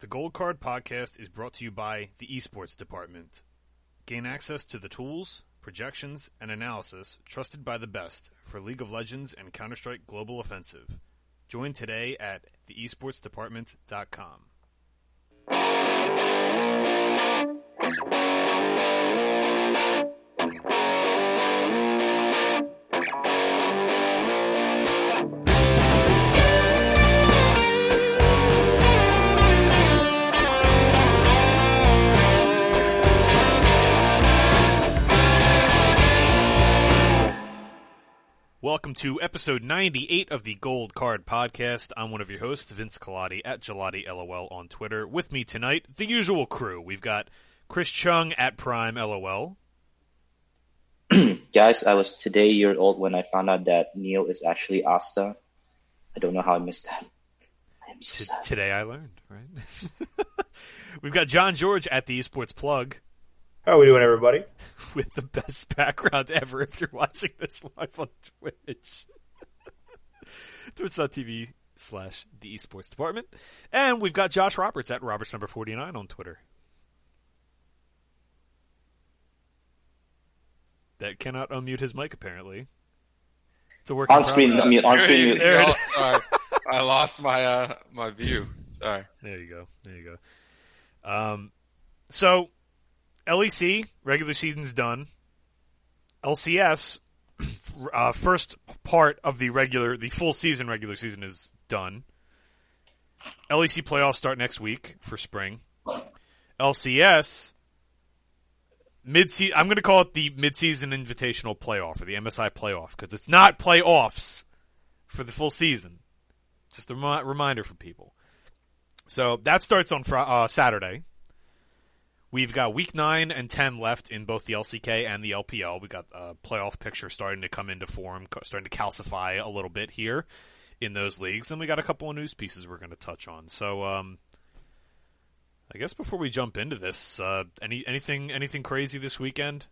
The Gold Card podcast is brought to you by the Esports Department. Gain access to the tools, projections, and analysis trusted by the best for League of Legends and Counter Strike Global Offensive. Join today at theesportsdepartment.com. Welcome to episode 98 of the Gold Card Podcast. I'm one of your hosts, Vince Gelati at Gelati LOL on Twitter. With me tonight, the usual crew. We've got Chris Chung at Prime LOL. Guys, I was today year old when I found out that Neil is actually Asta. I don't know how I missed that. I am so T- sad. today I learned, right? We've got John George at the Esports Plug How are we doing, everybody? with the best background ever if you're watching this live on Twitch. Twitch.tv slash the esports department. And we've got Josh Roberts at Roberts number 49 on Twitter. That cannot unmute his mic, apparently. It's a work On screen, progress. I mean, on screen. you you- There it go. Sorry, I lost my uh my view. Sorry. There you go. There you go. Um, so LEC regular season's done. LCS uh, first part of the regular, the full season regular season is done. LEC playoffs start next week for spring. LCS mid. I'm going to call it the mid season invitational playoff or the MSI playoff because it's not playoffs for the full season. Just a remi- reminder for people. So that starts on Fri uh, Saturday. We've got week nine and ten left in both the LCK and the LPL. We got a playoff picture starting to come into form, starting to calcify a little bit here in those leagues. Then we got a couple of news pieces we're going to touch on. So, um, I guess before we jump into this, uh, any anything anything crazy this weekend?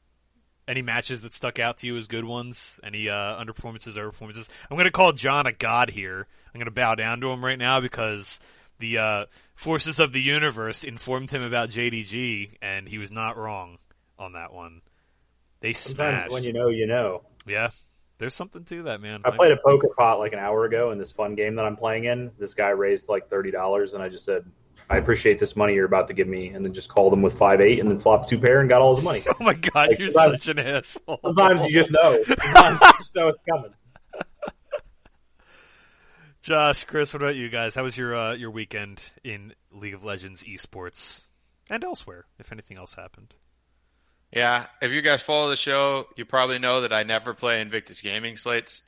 Any matches that stuck out to you as good ones? Any uh, underperformances or performances? I'm going to call John a god here. I'm going to bow down to him right now because the uh, forces of the universe informed him about JDG, and he was not wrong on that one. They Sometimes smashed. when you know, you know. yeah, there's something to that, man. I played a poker pot like an hour ago in this fun game that I'm playing in. This guy raised like thirty dollars, and I just said, "I appreciate this money you're about to give me," and then just called him with five eight, and then flopped two pair and got all his money. Oh my god, Like, you're such an asshole. Sometimes you just know. Sometimes you just know it's coming. Josh, Chris, what about you guys? How was your uh, your weekend in League of Legends esports and elsewhere? If anything else happened, Yeah, if you guys follow the show, you probably know that I never play Invictus Gaming slates,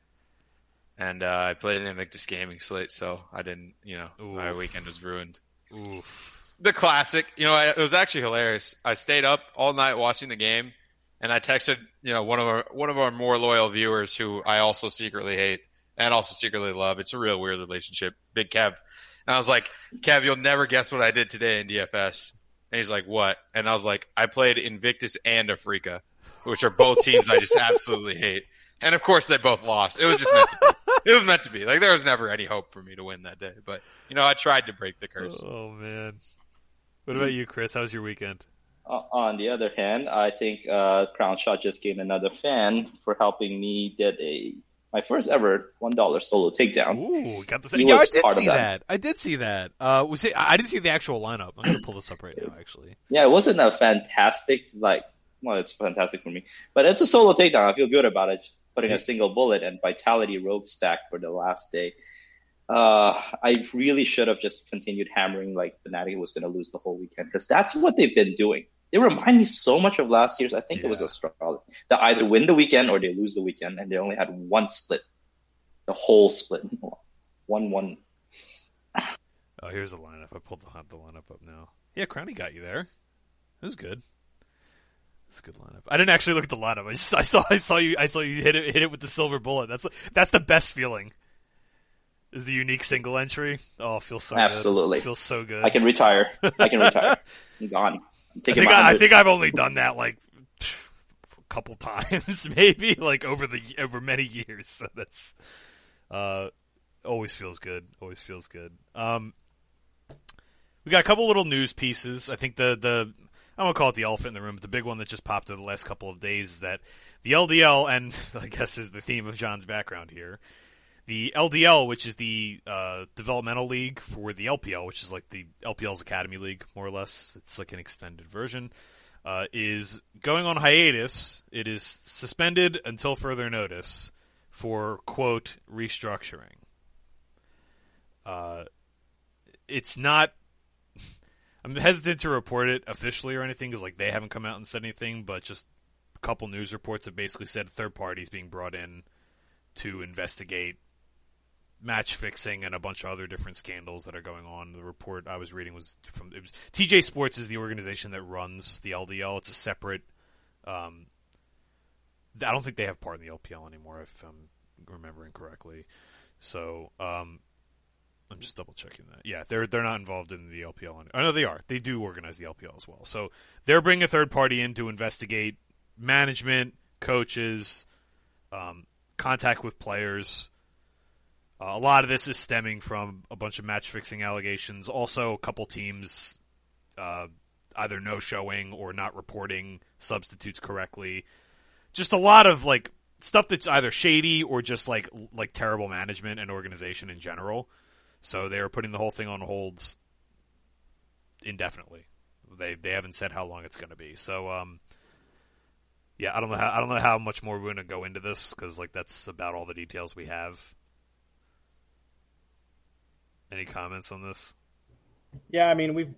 and uh, I played an Invictus Gaming slate, so I didn't. You know, my weekend was ruined. oof. The classic. You know, I, it was actually hilarious. I stayed up all night watching the game, and I texted you know one of our one of our more loyal viewers who I also secretly hate and also secretly love. It's a real weird relationship. Big Kev. And I was like, Kev, you'll never guess what I did today in DFS. And he's like, what? And I was like, I played Invictus and Afreeca, which are both teams I just absolutely hate. And of course, they both lost. It was just meant to be. It was meant to be. Like there was never any hope for me to win that day. But you know, I tried to break the curse. Oh man. What about you, Chris? How was your weekend? Uh, on the other hand, I think uh, Crownshot just gained another fan for helping me get a my first ever one dollar solo takedown. Ooh, got the He yeah. I did see that. that. I did see that. Uh, was it? I didn't see the actual lineup. I'm gonna pull this up right now. Actually, Yeah, it wasn't a fantastic like. Well, it's fantastic for me, but it's a solo takedown. I feel good about it. Putting a single bullet and vitality rogue stack for the last day. Uh, I really should have just continued hammering like Fnatic was going to lose the whole weekend because that's what they've been doing. They remind me so much of last year's. I think it was Yeah. a struggle. They either win the weekend or they lose the weekend, and they only had one split, the whole split, one one. oh, here's the lineup. I pulled the, the lineup up now. Yeah, Crowny got you there. It was good. It's a good lineup. I didn't actually look at the lineup. I just I saw I saw you I saw you hit it hit it with the silver bullet. That's that's the best feeling. Is the unique single entry? Oh, feels so Absolutely. good. Feels so good. I can retire. I can retire. I'm gone. I'm I think I, I 100. think I've only done that like a couple times, maybe like over the over many years. So that's uh, always feels good. Always feels good. Um, we got a couple little news pieces. I think the the I won't call it the elephant in the room, but the big one that just popped in the last couple of days is that the LDL, and I guess is the theme of John's background here, the LDL, which is the uh, developmental league for the LPL, which is like the LPL's academy league, more or less. It's like an extended version. Uh, is going on hiatus. It is suspended until further notice for quote restructuring. Uh, it's not I'm hesitant to report it officially or anything because like they haven't come out and said anything, but just a couple news reports have basically said third parties being brought in to investigate match fixing and a bunch of other different scandals that are going on. The report I was reading was from was TJ Sports is the organization that runs the LDL. It's a separate. Um, I don't think they have part in the LPL anymore, if I'm remembering correctly. So um, I'm just double checking that. Yeah, they're they're not involved in the LPL. I know they are. They do organize the LPL as well. So they're bringing a third party in to investigate management, coaches, um, contact with players. Uh, a lot of this is stemming from a bunch of match fixing allegations. Also, a couple teams uh, either no showing or not reporting substitutes correctly. Just a lot of like stuff that's either shady or just like like terrible management and organization in general. So they are putting the whole thing on hold indefinitely. They they haven't said how long it's going to be. So um, yeah, I don't know how I don't know how much more we're going to go into this because like that's about all the details we have. Any comments on this? Yeah, I mean we've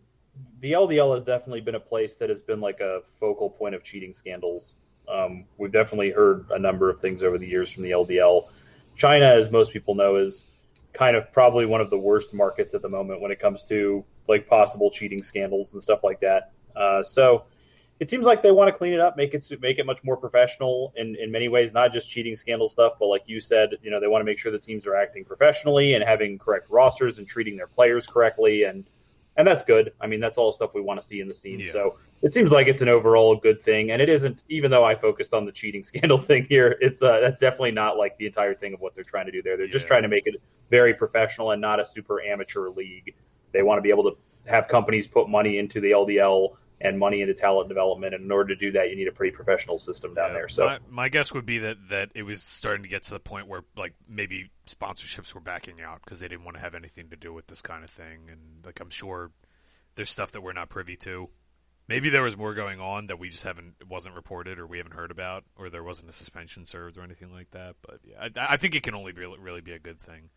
the LDL has definitely been a place that has been like a focal point of cheating scandals. Um, we've definitely heard a number of things over the years from the LDL. China, as most people know, is kind of probably one of the worst markets at the moment when it comes to like possible cheating scandals and stuff like that. Uh, so it seems like they want to clean it up, make it make it much more professional in, in many ways, not just cheating scandal stuff, but like you said, you know, they want to make sure the teams are acting professionally and having correct rosters and treating their players correctly and and that's good. I mean, that's all stuff we want to see in the scene. Yeah. So it seems like it's an overall good thing, and it isn't. Even though I focused on the cheating scandal thing here, it's uh, that's definitely not like the entire thing of what they're trying to do there. They're yeah. just trying to make it very professional and not a super amateur league. They want to be able to have companies put money into the LDL and money into talent development. And in order to do that, you need a pretty professional system down yeah, there. So my, my, guess would be that that it was starting to get to the point where like maybe sponsorships were backing out because they didn't want to have anything to do with this kind of thing. And like I'm sure there's stuff that we're not privy to. Maybe there was more going on that we just haven't wasn't reported or we haven't heard about, or there wasn't a suspension served or anything like that. But yeah, I, I think it can only be really be a good thing.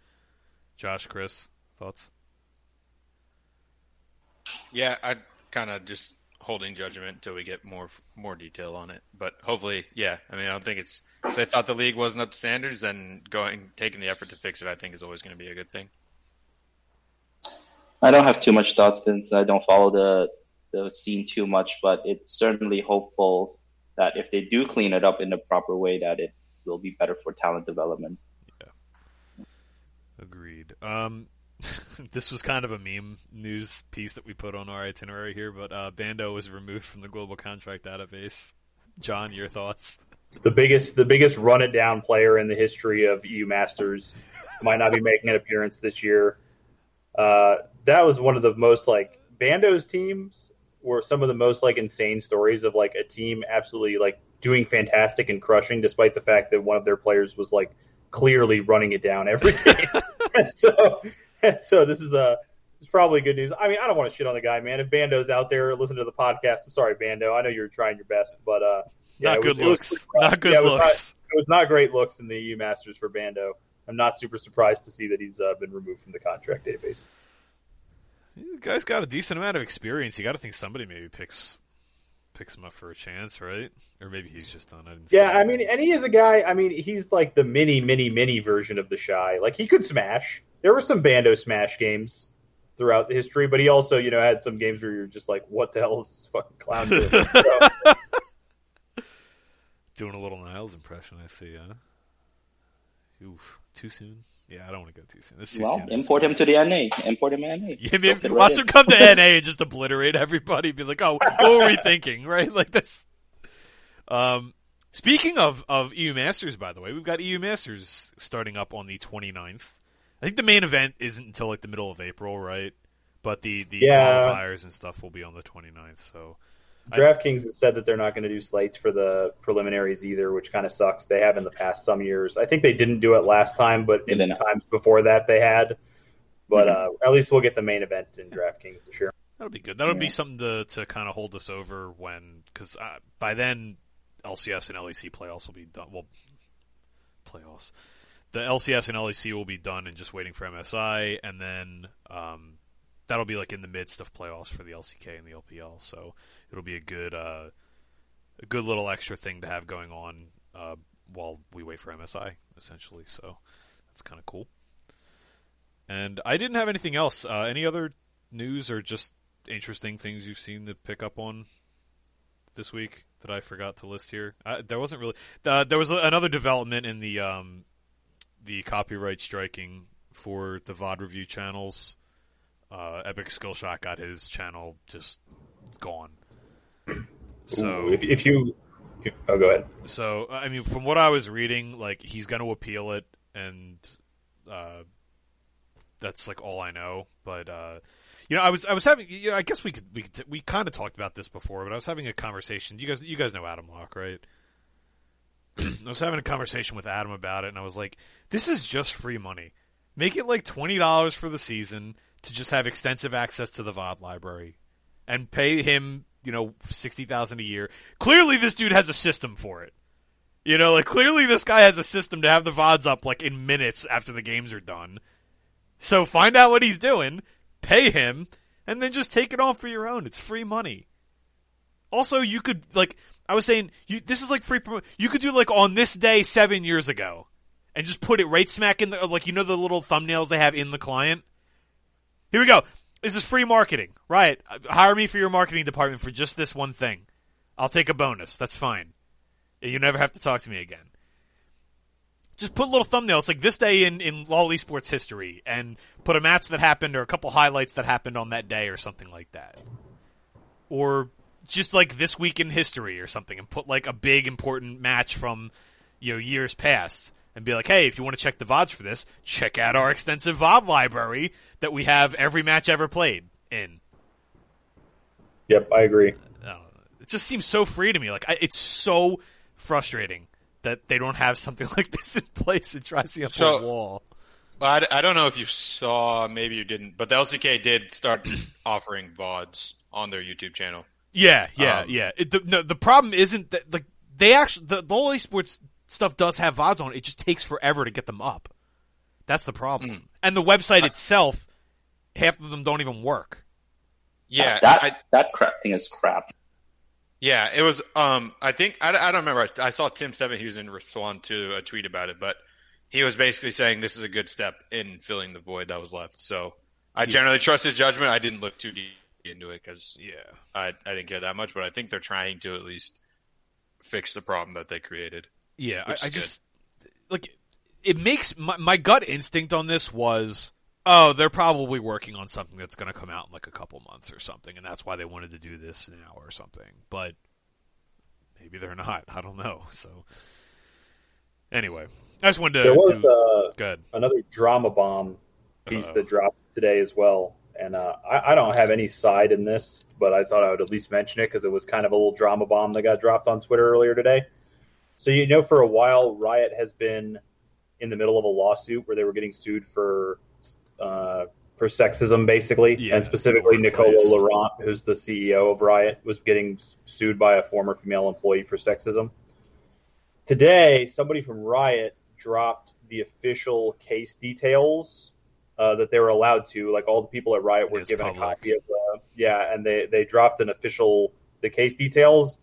Josh, Chris, thoughts? Yeah, I kind of just holding judgment until we get more more detail on it. But hopefully, yeah. I mean, I don't think it's if they thought the league wasn't up to standards, then going taking the effort to fix it, I think, is always going to be a good thing. I don't have too much thoughts since I don't follow the the scene too much, but it's certainly hopeful that if they do clean it up in the proper way, that it will be better for talent development. Yeah, agreed. Um, this was kind of a meme news piece that we put on our itinerary here, but uh, Bando was removed from the global contract database. John, your thoughts? The biggest, the biggest run it down player in the history of EU Masters might not be making an appearance this year. Uh, that was one of the most like Bando's teams were some of the most like insane stories of like a team absolutely like doing fantastic and crushing, despite the fact that one of their players was like clearly running it down every game. so so this is a it's probably good news. I mean, I don't want to shit on the guy, man. If Bando's out there, listen to the podcast. I'm sorry, Bando. I know you're trying your best, but uh, yeah, not good was, looks. Not good yeah, it looks. Not, it was not great looks in the EU Masters for Bando. I'm not super surprised to see that he's uh, been removed from the contract database. The guy's got a decent amount of experience. You got to think somebody maybe picks picks him up for a chance, right? Or maybe he's just done. I yeah, I mean, and he is a guy. I mean, he's like the mini, mini, mini version of the shy. Like he could smash there were some Bando Smash games throughout the history, but he also, you know, had some games where you're just like, what the hell is this fucking clown doing? so, doing a little Niles impression, I see, huh? Oof, too soon? Yeah, I don't want to go too soon. This too well, soon. import him to the NA. Import him to NA. Yeah, maybe watch him come to NA and just obliterate everybody. Be like, oh, what were we thinking, right? Like this. Um, speaking of, of EU Masters, by the way, we've got EU Masters starting up on the 29th. I think the main event isn't until like the middle of April, right? but the the Yeah. qualifiers and stuff will be on the 29th. So DraftKings has said that they're not going to do slates for the preliminaries either, which kind of sucks. They have in the past some years. I think they didn't do it last time, but in They didn't. times before that they had. But uh, at least we'll get the main event in DraftKings this year. That'll be good. That'll be something to to kind of hold us over when because uh, by then LCS and LEC playoffs will be done. Well, playoffs. The LCS and LEC will be done and just waiting for MSI, and then um, that'll be like in the midst of playoffs for the LCK and the LPL. So it'll be a good uh, a good little extra thing to have going on uh, while we wait for MSI, essentially. So that's kind of cool. And I didn't have anything else. Uh, any other news or just interesting things you've seen to pick up on this week that I forgot to list here? Uh, there wasn't really. Uh, there was another development in the um, the copyright striking for the VOD review channels. Uh, Epic Skillshot got his channel just gone. So Ooh, if, if you, if, oh, go ahead. so I mean, from what I was reading, like he's going to appeal it, and uh, that's like all I know. But uh, you know, I was I was having, you know, I guess we could we could, we kind of talked about this before, but I was having a conversation. You guys you guys know Adam Locke, right? I was having a conversation with Adam about it, and I was like, "This is just free money. Make it like twenty dollars for the season to just have extensive access to the VOD library, and pay him, you know, sixty thousand a year. Clearly, this dude has a system for it. You know, like clearly this guy has a system to have the VODs up like in minutes after the games are done. So find out what he's doing, pay him, and then just take it on for your own. It's free money. Also, you could like I was saying, you this is like free. promo- You could do like on this day seven years ago, and just put it right smack in the uh, like you know the little thumbnails they have in the client. Here we go. This is free marketing, right? Uh, hire me for your marketing department for just this one thing. I'll take a bonus. That's fine. You never have to talk to me again. Just put a little thumbnail. It's like this day in, in LoL esports history, and put a match that happened or a couple highlights that happened on that day or something like that. Or just like this week in history or something, and put like a big important match from you know years past, and be like, hey, if you want to check the VODs for this, check out our extensive VOD library that we have every match ever played in. Yep, I agree. I. It just seems so free to me. Like I, it's so frustrating that they don't have something like this in place. It drives me up So- a wall. Well, I, I don't know if you saw, maybe you didn't, but the LCK did start offering VODs on their YouTube channel. Yeah, yeah, Um, yeah. It, the, no, the problem isn't that like they actually the, the whole esports stuff does have VODs on. it. It just takes forever to get them up. That's the problem. Mm. And the website itself, half of them don't even work. Yeah, that I, that crap thing is crap. yeah, it was. Um, I think I, I don't remember. I, I saw Tim Sevenhuysen respond to a tweet about it, but he was basically saying this is a good step in filling the void that was left. So I generally trust his judgment. I didn't look too deep into it because Yeah. I I didn't care that much, but I think they're trying to at least fix the problem that they created. Yeah, I, I is good. just like it makes my, my gut instinct on this was oh they're probably working on something that's going to come out in like a couple months or something, and that's why they wanted to do this now or something. But maybe they're not. I don't know. So anyway, I just wanted to. There was to uh, good. another drama bomb piece Uh-oh. that dropped today as well. And uh, I, I don't have any side in this, but I thought I would at least mention it because it was kind of a little drama bomb that got dropped on Twitter earlier today. So you know, for a while, Riot has been in the middle of a lawsuit where they were getting sued for uh, for sexism, basically, Yeah, and specifically Nicolo. Laurent, who's the CEO of Riot, was getting sued by a former female employee for sexism. Today, somebody from Riot dropped the official case details uh, that they were allowed to. Like all the people at Riot were It's given public. a copy of the yeah, and they they dropped an official the case details,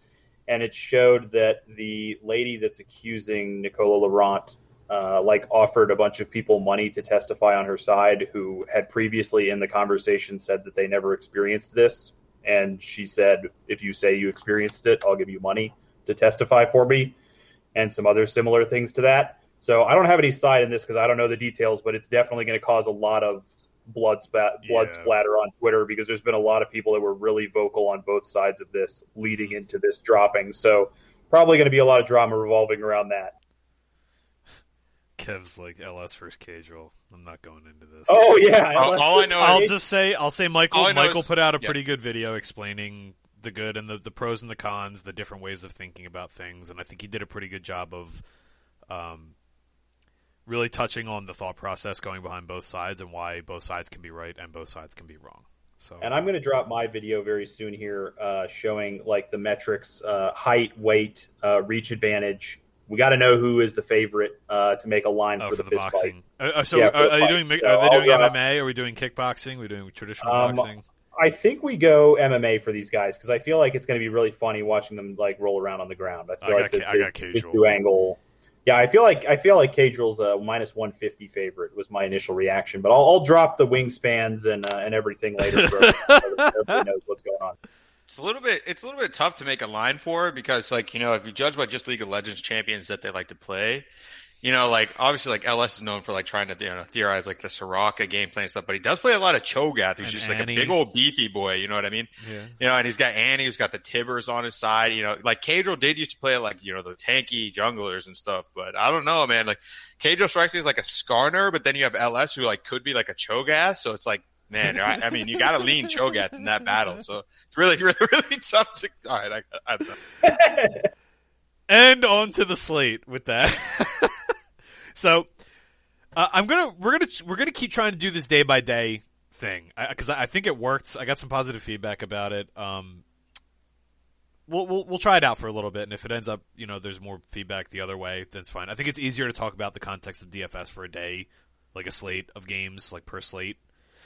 and it showed that the lady that's accusing Nicolo Laurent. Uh, like offered a bunch of people money to testify on her side who had previously in the conversation said that they never experienced this and she said if you say you experienced it i'll give you money to testify for me and some other similar things to that. So I don't have any side in this because I don't know the details, but it's definitely going to cause a lot of blood spat, blood Yeah. splatter on Twitter because there's been a lot of people that were really vocal on both sides of this leading into this dropping. So probably going to be a lot of drama revolving around that. Kev's like LS versus Casual. I'm not going into this. Oh yeah. All, all I know I'll is just say I'll say Michael All I know Michael is- put out a yeah. pretty good video explaining the good and the, the pros and the cons, the different ways of thinking about things, and I think he did a pretty good job of um, really touching on the thought process going behind both sides and why both sides can be right and both sides can be wrong. So And I'm going to drop my video very soon here, uh, showing like the metrics: uh, height, weight, uh, reach advantage. We got to know who is the favorite uh, to make a line oh, for for the, the fist boxing. Uh, uh, so Yeah, are, the are you doing So are they I'll doing drop- MMA? Are we doing kickboxing? Are we doing traditional Um, boxing? I think we go MMA for these guys because I feel like it's going to be really funny watching them like roll around on the ground. I feel I like got the, Ca- I got the- the angle. Yeah, I feel like I feel like Caedrel's a minus one fifty favorite was my initial reaction, but I'll, I'll drop the wingspans and uh, and everything later so everybody knows what's going on. it's a little bit it's a little bit tough to make a line for because like you know if you judge by just League of Legends champions that they like to play, you know like obviously like LS is known for like trying to you know theorize like the Soraka gameplay and stuff, but he does play a lot of Cho'Gath, who's And just Annie. like a big old beefy boy. You know what I mean? Yeah. You know, and he's got Annie, who's got the Tibbers on his side. You know, like Caedrel did used to play like you know the tanky junglers and stuff, but I don't know, man. Like Caedrel strikes me as like a Skarner, but then you have LS who like could be like a Cho'Gath, so it's like. Man, I, I mean, you got to lean Cho'Gath in that battle, so it's really, really, really tough to. All right, I, I'm done. and on to the slate with that. so uh, I'm gonna we're gonna we're gonna keep trying to do this day by day thing because I, I think it works. I got some positive feedback about it. Um, we'll, we'll we'll try it out for a little bit, and if it ends up you know there's more feedback the other way, that's fine. I think it's easier to talk about the context of DFS for a day, like a slate of games, like per slate.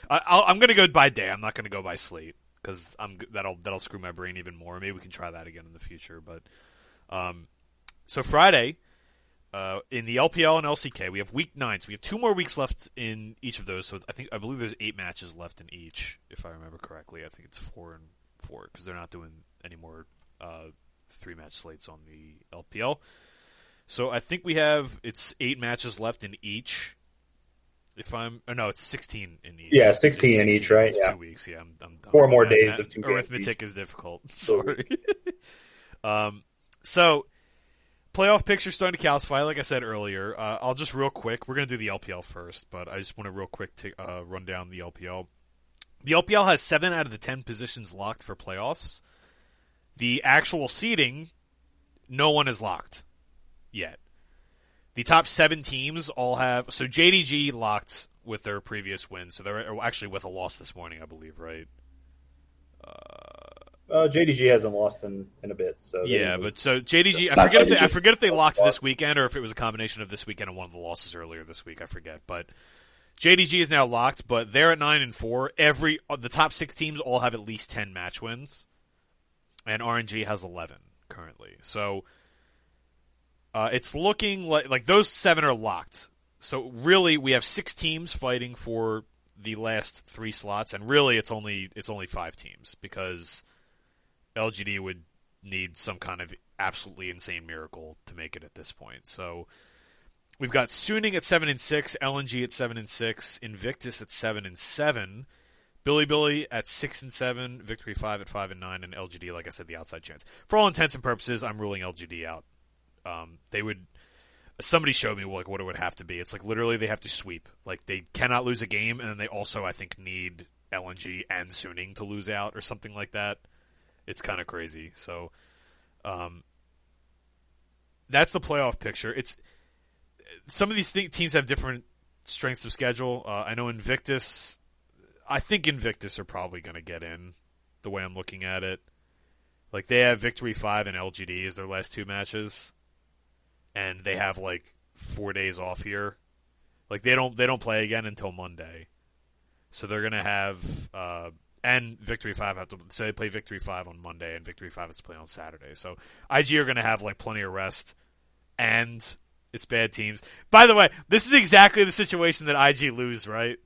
I, I'm gonna go by day. I'm not gonna go by slate because I'm that'll that'll screw my brain even more. Maybe we can try that again in the future, but. Um, so Friday, uh, in the LPL and LCK, we have week nine. So we have two more weeks left in each of those. So I think I believe there's eight matches left in each, if I remember correctly. I think it's four and four because they're not doing any more uh, three match slates on the LPL. So I think we have it's eight matches left in each. If I'm, oh no, it's sixteen in each. Yeah, 16 It's in each, right? Yeah. two weeks. Yeah, I'm, I'm, I'm Four more that- days of two Arithmetic is difficult. Sorry. um, so playoff picture starting to calcify. Like I said earlier, uh, I'll just real quick. We're gonna do the LPL first, but I just want to real quick to, uh, run down the LPL. The LPL has seven out of the ten positions locked for playoffs. The actual seeding, no one is locked yet. The top seven teams all have so JDG locked with their previous win, so they're actually with a loss this morning, I believe, right? Uh, JDG hasn't lost in, in a bit, so Yeah, but so JDG, I not forget if they, I forget if they locked this weekend or if it was a combination of this weekend and one of the losses earlier this week. I forget, but JDG is now locked, but they're at nine and four. Every uh, the top six teams all have at least ten match wins, and RNG has eleven currently. So uh, it's looking like like those seven are locked. So really, we have six teams fighting for the last three slots, and really, it's only it's only five teams because LGD would need some kind of absolutely insane miracle to make it at this point. So we've got Suning at seven and six, LNG at seven and six, Invictus at seven and seven, Bilibili at six and seven, Victory five at five and nine, and LGD, like I said, the outside chance. For all intents and purposes, I'm ruling LGD out. Um, they would. Somebody showed me like what it would have to be. It's like literally they have to sweep. Like they cannot lose a game, and then they also I think need LNG and Suning to lose out or something like that. It's kind of crazy. So, um, that's the playoff picture. It's some of these th- teams have different strengths of schedule. Uh, I know Invictus. I think Invictus are probably going to get in. The way I'm looking at it, like they have Victory Five and LGD as their last two matches, and they have like four days off here. Like they don't they don't play again until Monday, so they're gonna have uh, and Victory Five have to so they play Victory Five on Monday and Victory Five is to play on Saturday. So IG are gonna have like plenty of rest, and it's bad teams. By the way, this is exactly the situation that IG lose, right?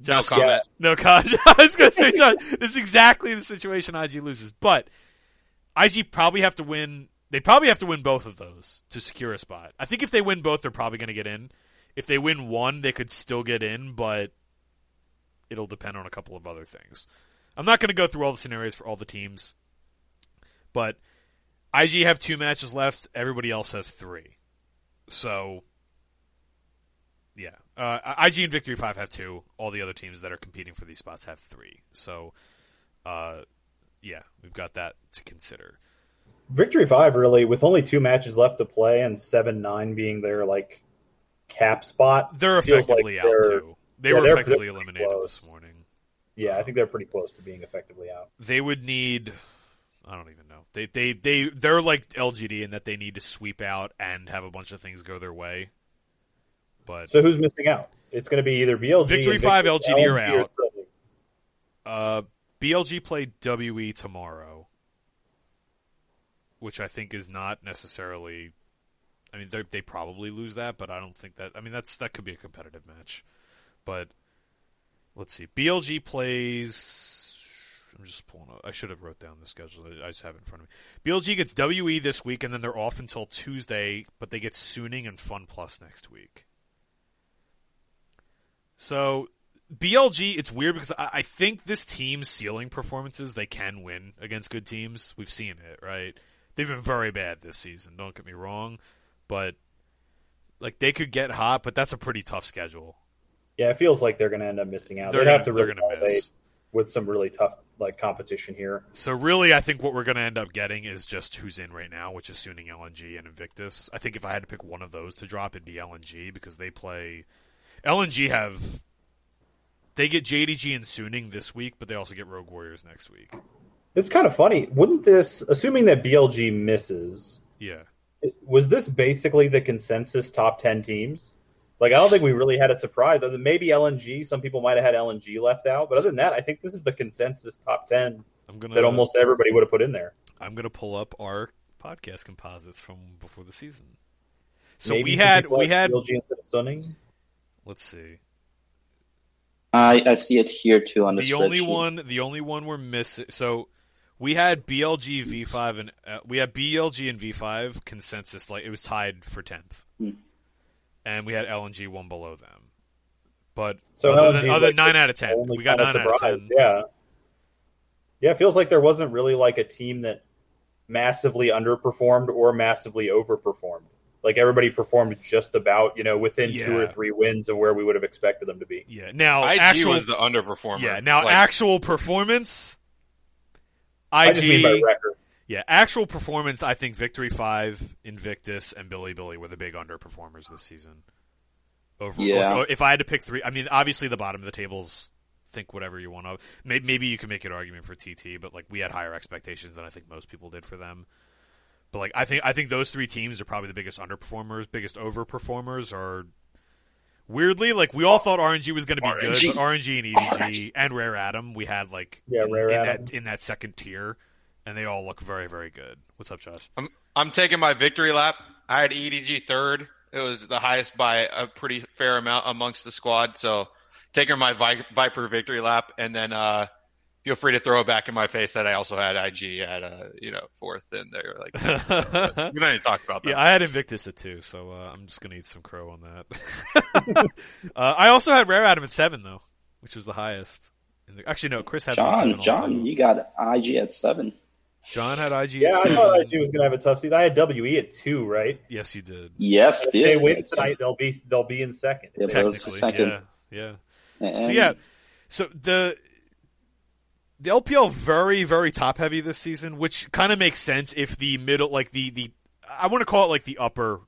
No Josh- comment. No, Kaj. I was going to say, Josh, this is exactly the situation IG loses. But IG probably have to win. They probably have to win both of those to secure a spot. I think if they win both, they're probably going to get in. If they win one, they could still get in, but it'll depend on a couple of other things. I'm not going to go through all the scenarios for all the teams, but IG have two matches left. Everybody else has three. so yeah, uh, IG and Victory Five have two. All the other teams that are competing for these spots have three. So, uh, yeah, we've got that to consider. Victory Five really, with only two matches left to play and seven nine being their like cap spot. They're feels like effectively out they're- too. They yeah, were they're effectively eliminated close. this morning. Yeah, I think they're pretty close to being effectively out. They would need. I don't even know. They they they they're like LGD in that they need to sweep out and have a bunch of things go their way. But So who's missing out? It's going to be either BLG, Victory Five, Victory- LGD are out. Uh, BLG play WE tomorrow, which I think is not necessarily. I mean, they they probably lose that, but I don't think that. I mean, that's that could be a competitive match, but let's see. BLG plays. I'm just pulling. Up. I should have wrote down the schedule. I just have it in front of me. BLG gets WE this week, and then they're off until Tuesday, but they get Suning and FunPlus next week. So BLG, it's weird because I, I think this team's ceiling performances they can win against good teams. We've seen it, right? They've been very bad this season. Don't get me wrong, but like they could get hot, but that's a pretty tough schedule. Yeah, it feels like they're going to end up missing out. They're They'd gonna, have to they're really gonna miss. with some really tough like competition here. So really, I think what we're going to end up getting is just who's in right now, which is Suning LNG and Invictus. I think if I had to pick one of those to drop, it'd be LNG because they play. LNG have they get JDG and Suning this week, but they also get Rogue Warriors next week. It's kind of funny. Wouldn't this, assuming that BLG misses, Yeah, was this basically the consensus top 10 teams? Like, I don't think we really had a surprise. Other than maybe LNG, some people might have had LNG left out. But other than that, I think this is the consensus top 10 I'm gonna that almost everybody would have put in there. I'm gonna pull up our podcast composites from before the season. So Maybe we had we had BLG instead of Suning. let's see I, I see it here too on the, the only one the only one we're missing. So we had BLG V5 and uh, we had BLG and V5 consensus like it was tied for tenth, Hmm. And we had LNG one below them. But So other than, other like nine out of ten, we got kinda nine out of ten. Yeah. Yeah, it feels like there wasn't really like a team that massively underperformed or massively overperformed. Like everybody performed just about, you know, within two or three wins of where we would have expected them to be. Yeah. Now IG actual was the underperformer. yeah. Now Like, actual performance. I just mean by IG record. Yeah, actual performance. I think Victory Five, Invictus, and Bilibili were the big underperformers this season. Over, Yeah. or- if I had to pick three, I mean, obviously the bottom of the tables. Think whatever you want of. Maybe, maybe you can make an argument for TT, but like we had higher expectations than I think most people did for them. But like I think I think those three teams are probably the biggest underperformers, biggest overperformers. Are weirdly like we all thought RNG was going to be RNG. good, but RNG and EDG and Rare Atom we had like Yeah, in, Rare in Atom. that in that second tier, and they all look very very good. What's up, Josh? I'm I'm taking my victory lap. I had EDG third. It was the highest by a pretty fair amount amongst the squad. So taking my Vi- Viper victory lap, and then uh, feel free to throw it back in my face that I also had IG at uh, you know fourth in there. Like we don't need to talk about that. Yeah, I had Invictus at two, so uh, I'm just gonna eat some crow on that. uh, I also had Rare Atom at seven though, which was the highest. The, actually, no, Chris had them at seven John, John, also. you got IG at seven. John had IG. Yeah, at I thought IG was going to have a tough season. I had WE at two, right? Yes, you did. Yes, If they dude. win tonight, they'll be they'll be in second. Yeah, Technically, second. yeah, yeah. And- So yeah, so the the LPL very very top heavy this season, which kind of makes sense if the middle, like the the I want to call it like the upper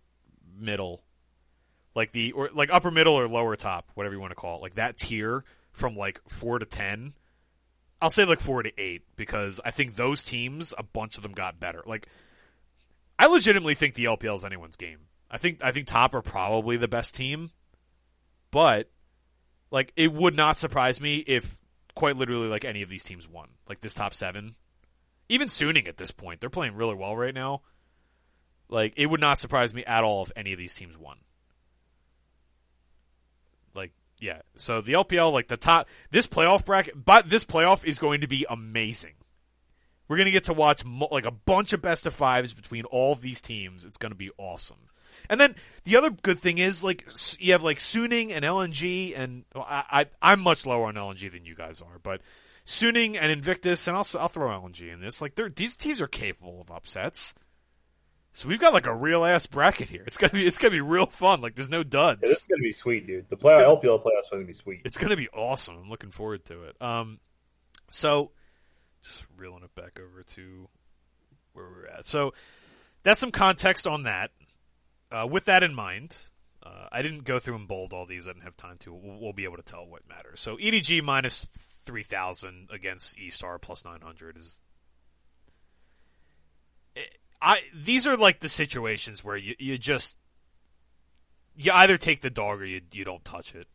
middle, like the or like upper middle or lower top, whatever you want to call it, like that tier from like four to ten. I'll say like four to eight because I think those teams, a bunch of them got better. Like, I legitimately think the LPL is anyone's game. I think I think top are probably the best team, but like it would not surprise me if quite literally like any of these teams won. Like this top seven. Even Suning at this point, they're playing really well right now. Like it would not surprise me at all if any of these teams won. Yeah, so the LPL like the top this playoff bracket, but this playoff is going to be amazing. We're gonna get to watch mo- like a bunch of best of fives between all of these teams. It's gonna be awesome. And then the other good thing is like you have like Suning and LNG, and well, I, I I'm much lower on LNG than you guys are, but Suning and Invictus, and I'll I'll throw LNG in this. Like these teams are capable of upsets. So we've got like a real ass bracket here. It's gonna be it's gonna be real fun. Like there's no duds. Yeah, this is gonna be sweet, dude. The play gonna- LPL playoffs are gonna be sweet. It's gonna be awesome. I'm looking forward to it. Um, so just reeling it back over to where we're at. So that's some context on that. Uh, with that in mind, uh, I didn't go through and bold all these. I didn't have time to. We'll, we'll be able to tell what matters. So EDG minus three thousand against E Star plus nine hundred is. I these are like the situations where you you just you either take the dog or you you don't touch it.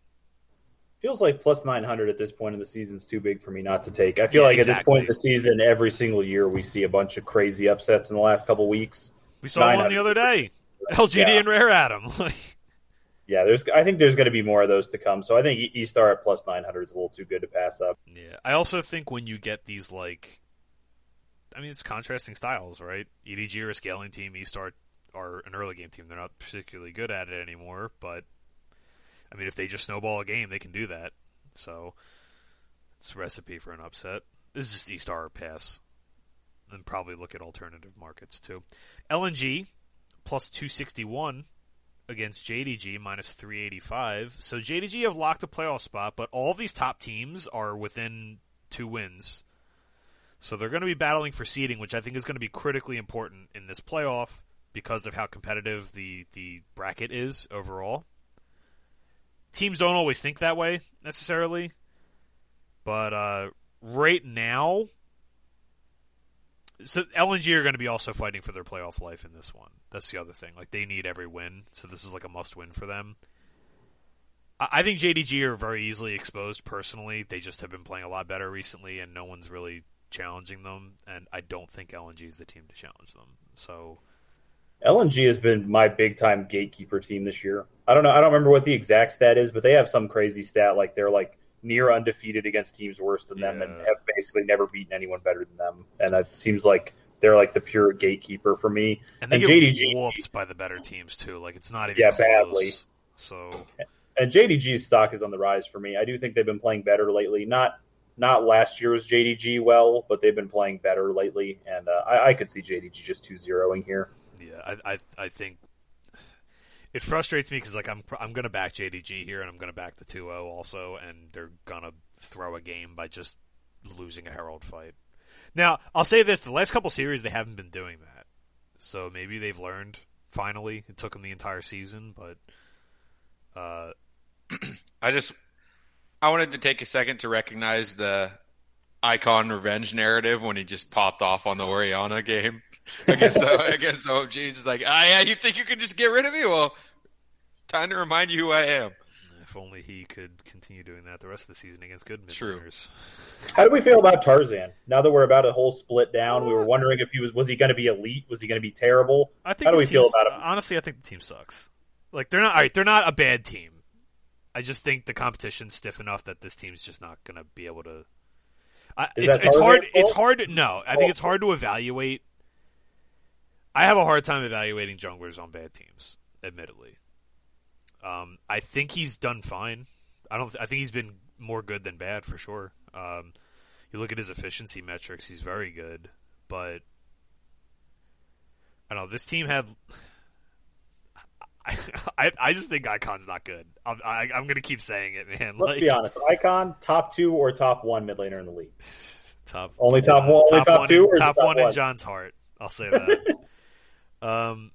Feels like plus nine hundred at this point in the season is too big for me not to take. I feel Yeah, like at this point in the season, every single year we see a bunch of crazy upsets in the last couple weeks. We saw one the other day. LGD Yeah. and Rare Atom. Yeah, there's. I think there's going to be more of those to come. So I think E Star at plus nine hundred is a little too good to pass up. yeah. I also think when you get these like I mean it's contrasting styles, right? EDG are a scaling team, E-Star are an early game team. They're not particularly good at it anymore, but I mean if they just snowball a game, they can do that. So it's a recipe for an upset. This is just E-Star pass. Then probably look at alternative markets too. LNG plus 261 against JDG minus 385. So JDG have locked a playoff spot, but all these top teams are within two wins. So they're going to be battling for seeding, which I think is going to be critically important in this playoff because of how competitive the, the bracket is overall. Teams don't always think that way necessarily, but uh, right now, so LNG are going to be also fighting for their playoff life in this one. That's the other thing. Like they need every win, so this is like a must win for them. I I think JDG are very easily exposed personally. They just have been playing a lot better recently, and no one's really challenging them. And I don't think LNG is the team to challenge them. So LNG has been my big time gatekeeper team this year. I don't know. I don't remember what the exact stat is, but they have some crazy stat like they're like near undefeated against teams worse than them and have basically never beaten anyone better than them. And it seems like they're like the pure gatekeeper for me. and they And get JDG whooped by the better teams too. Like it's not even Yeah, close. badly. So And JDG's stock is on the rise for me. I do think they've been playing better lately. Not not last year's JDG well, but they've been playing better lately. And uh, I, I could see JDG just 2-0ing here. Yeah, I, I, I think it frustrates me because like I'm I'm gonna back JDG here and I'm gonna back the 2-0 also, and they're gonna throw a game by just losing a Herald fight. Now I'll say this: the last couple series they haven't been doing that, so maybe they've learned. Finally, it took them the entire season, but uh, I just I wanted to take a second to recognize the icon revenge narrative when he just popped off on the Orianna game against uh, against OG. He's just like, ah, yeah, you think you can just get rid of me? Well, time to remind you who I am. if only he could continue doing that the rest of the season against good mid True. How do we feel about Tarzan? Now that we're about a whole split down, we were wondering if he was was he going to be elite? Was he going to be terrible? I think How do we feel about him? Honestly, I think the team sucks. Like they're not all right. They're not a bad team. I just think the competition's stiff enough that this team's just not going to be able to. I, it's it's hard. It's hard. No, I Oh. think it's hard to evaluate. I have a hard time evaluating junglers on bad teams. Admittedly, um, I think he's done fine. I don't. I think he's been more good than bad for sure. Um, you look at his efficiency metrics; he's very good. But I don't know. This team had. I, I, I just think Icon's not good. I'm, I, I'm going to keep saying it, man. Let's like, be honest. Icon top two or top one mid laner in the league. Top Only top one- only top one two in, or top top one in? John's heart. I'll say that. um,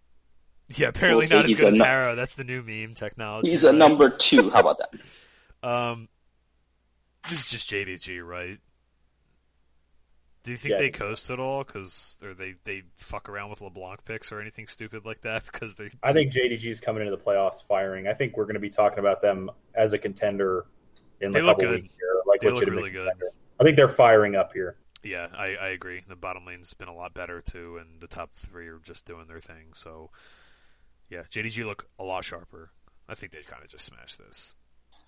yeah, apparently We'll not as good as nu- Harrow. That's the new meme technology. He's a number two. How about that? Um, this is just JDG, right? Do you think Yeah, they coast at all? Because or they they fuck around with LeBlanc picks or anything stupid like that? Because they I think JDG is coming into the playoffs firing. I think we're going to be talking about them as a contender in They a look couple good. weeks here. Like They look legitimate really good. contender. I think they're firing up here. Yeah, I, I agree. The bottom lane's been a lot better too, and the top three are just doing their thing. So, yeah, JDG look a lot sharper. I think they kind of just smashed this.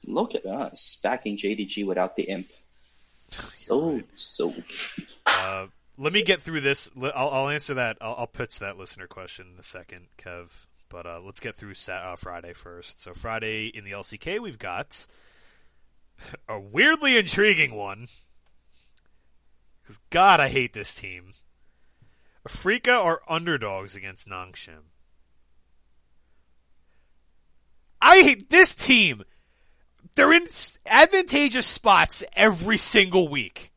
Look at us backing JDG without the imp. So so. Uh, let me get through this. I'll, I'll answer that. I'll, I'll pitch that listener question in a second, Kev. But uh, let's get through uh, Friday first. So Friday in the LCK, we've got a weirdly intriguing one. 'Cause God, I hate this team. Afreeca are underdogs against Nongshim. I hate this team. They're in advantageous spots every single week.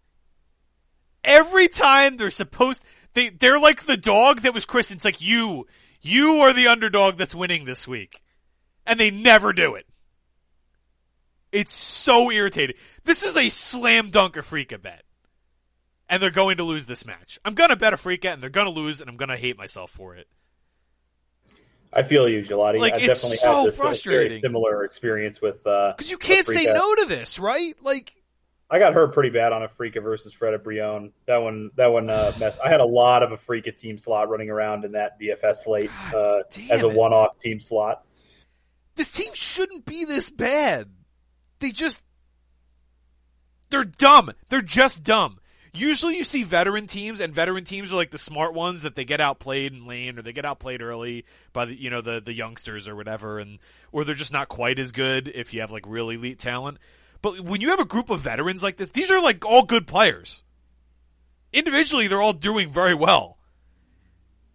Every time they're supposed they they're like the dog that was christened. It's like you you are the underdog that's winning this week. And they never do it. It's so irritating. This is a slam dunk Afreeca bet. And they're going to lose this match. I'm to bet a Afreeca and they're to lose and I'm to hate myself for it. I feel you, Gelati. Like, I it's definitely so had this frustrating. very similar experience with uh Because you can't say no to this, right? Like, I got hurt pretty bad on a Afreeca versus Fredit Brion. That one, that one uh, mess. I had a lot of a Afreeca team slot running around in that DFS slate uh, as a it. one-off team slot. this team shouldn't be this bad. They just. They're dumb. They're just dumb. Usually you see veteran teams, and veteran teams are like the smart ones that they get outplayed in lane, or they get outplayed early by the you know the the youngsters or whatever, and or they're just not quite as good if you have like real elite talent. But when you have a group of veterans like this, these are like all good players. Individually, they're all doing very well.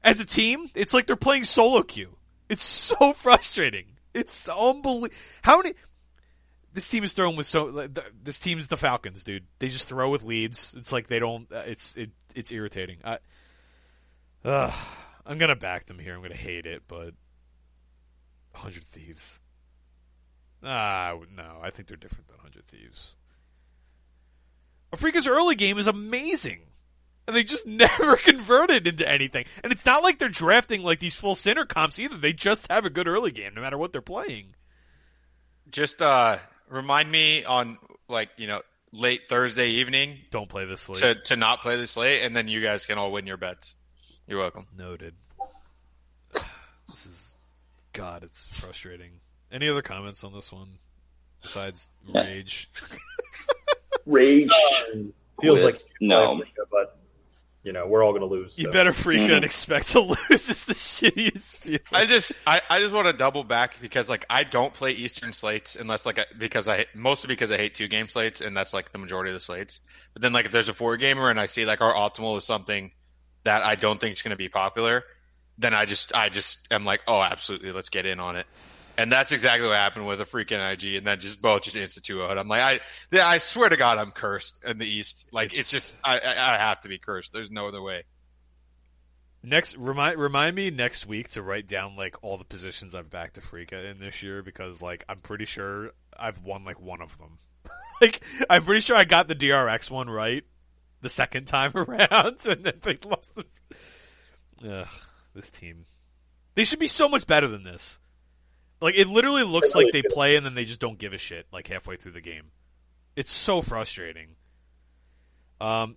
As a team, it's like they're playing solo queue. It's so frustrating. It's unbelievable. How many? This team is throwing with so. This team's the Falcons, dude. They just throw with leads. It's like they don't. uh, It's it. It's irritating. I. Ugh, I'm gonna back them here. I'm gonna hate it, but. Hundred Thieves. Ah, no. I think they're different than Hundred Thieves. Afreeca's early game is amazing. And they just never converted into anything. And it's not like they're drafting like these full center comps either. They just have a good early game no matter what they're playing. Just uh, remind me on like you know late Thursday evening Don't play this late. to to not play this late, and then you guys can all win your bets. You're welcome. Noted. This is God, it's frustrating. Any other comments on this one besides rage? Rage. Feels With- like no. Afreeca, but you know we're all going to lose. You so. better freak and mm-hmm. expect to lose. It's the shittiest feeling. I just I, I just want to double back because like I don't play Eastern slates unless like I, because I mostly because I hate two game slates and that's like the majority of the slates. But then like if there's a four gamer and I see like our optimal is something that I don't think is going to be popular, then I just I just am like oh absolutely let's get in on it. And that's exactly what happened with a freaking IG, and then just both just insta two. I'm like, I, I swear to God, I'm cursed in the East. Like, it's, It's- just, I, I, I have to be cursed. There's no other way. Next, remind remind me next week to write down like all the positions I've backed Afreeca in this year because like I'm pretty sure I've won like one of them. like I'm pretty sure I got the DRX one right the second time around, and then they lost. The... Ugh, this team. They should be so much better than this. Like it literally looks really like they play and then they just don't give a shit like halfway through the game. It's so frustrating. Um,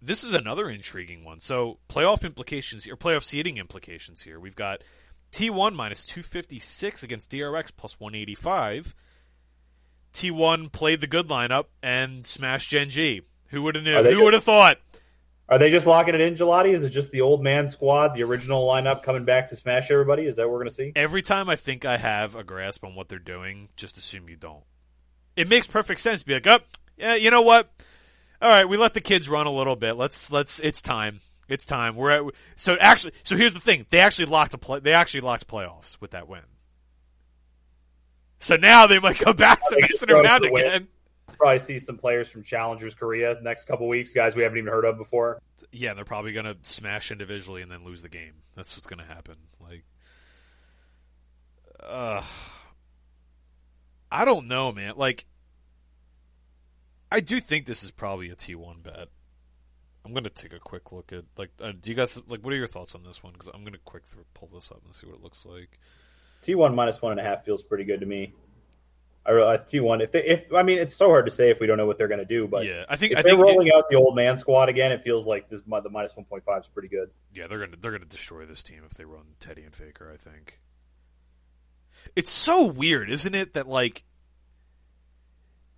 this is another intriguing one. So playoff implications or playoff seeding implications here. We've got T1 minus 256 against DRX plus 185. T1 played the good lineup and smashed Gen G. Who would have knew? Who would have thought? Are they just locking it in, Gelati? Is it just the old man squad, the original lineup coming back to smash everybody? Is that what we're going to see? Every time I think I have a grasp on what they're doing, just assume you don't. It makes perfect sense. To be like, oh, yeah, you know what? All right, we let the kids run a little bit. Let's let's. It's time. It's time. We're at, so actually. So here's the thing. They actually locked a play. They actually locked playoffs with that win. So now they might go back to messing around again. Probably see some players from Challengers Korea next couple weeks, guys we haven't even heard of before. Yeah, they're probably gonna smash individually and then lose the game. That's what's gonna happen. Like, uh, I don't know, man. Like, I do think this is probably a T one bet. I'm gonna take a quick look at like. Uh, do you guys like? What are your thoughts on this one? Because I'm gonna quick pull this up and see what it looks like. T1 minus one and a half feels pretty good to me. I re- uh, T1 if they if I mean it's so hard to say if we don't know what they're going to do, but yeah, I think if I they're think it- rolling out the old man squad again, it feels like this the minus 1.5 is pretty good. Yeah, they're gonna they're gonna destroy this team if they run Teddy and Faker. I think it's so weird, isn't it? That like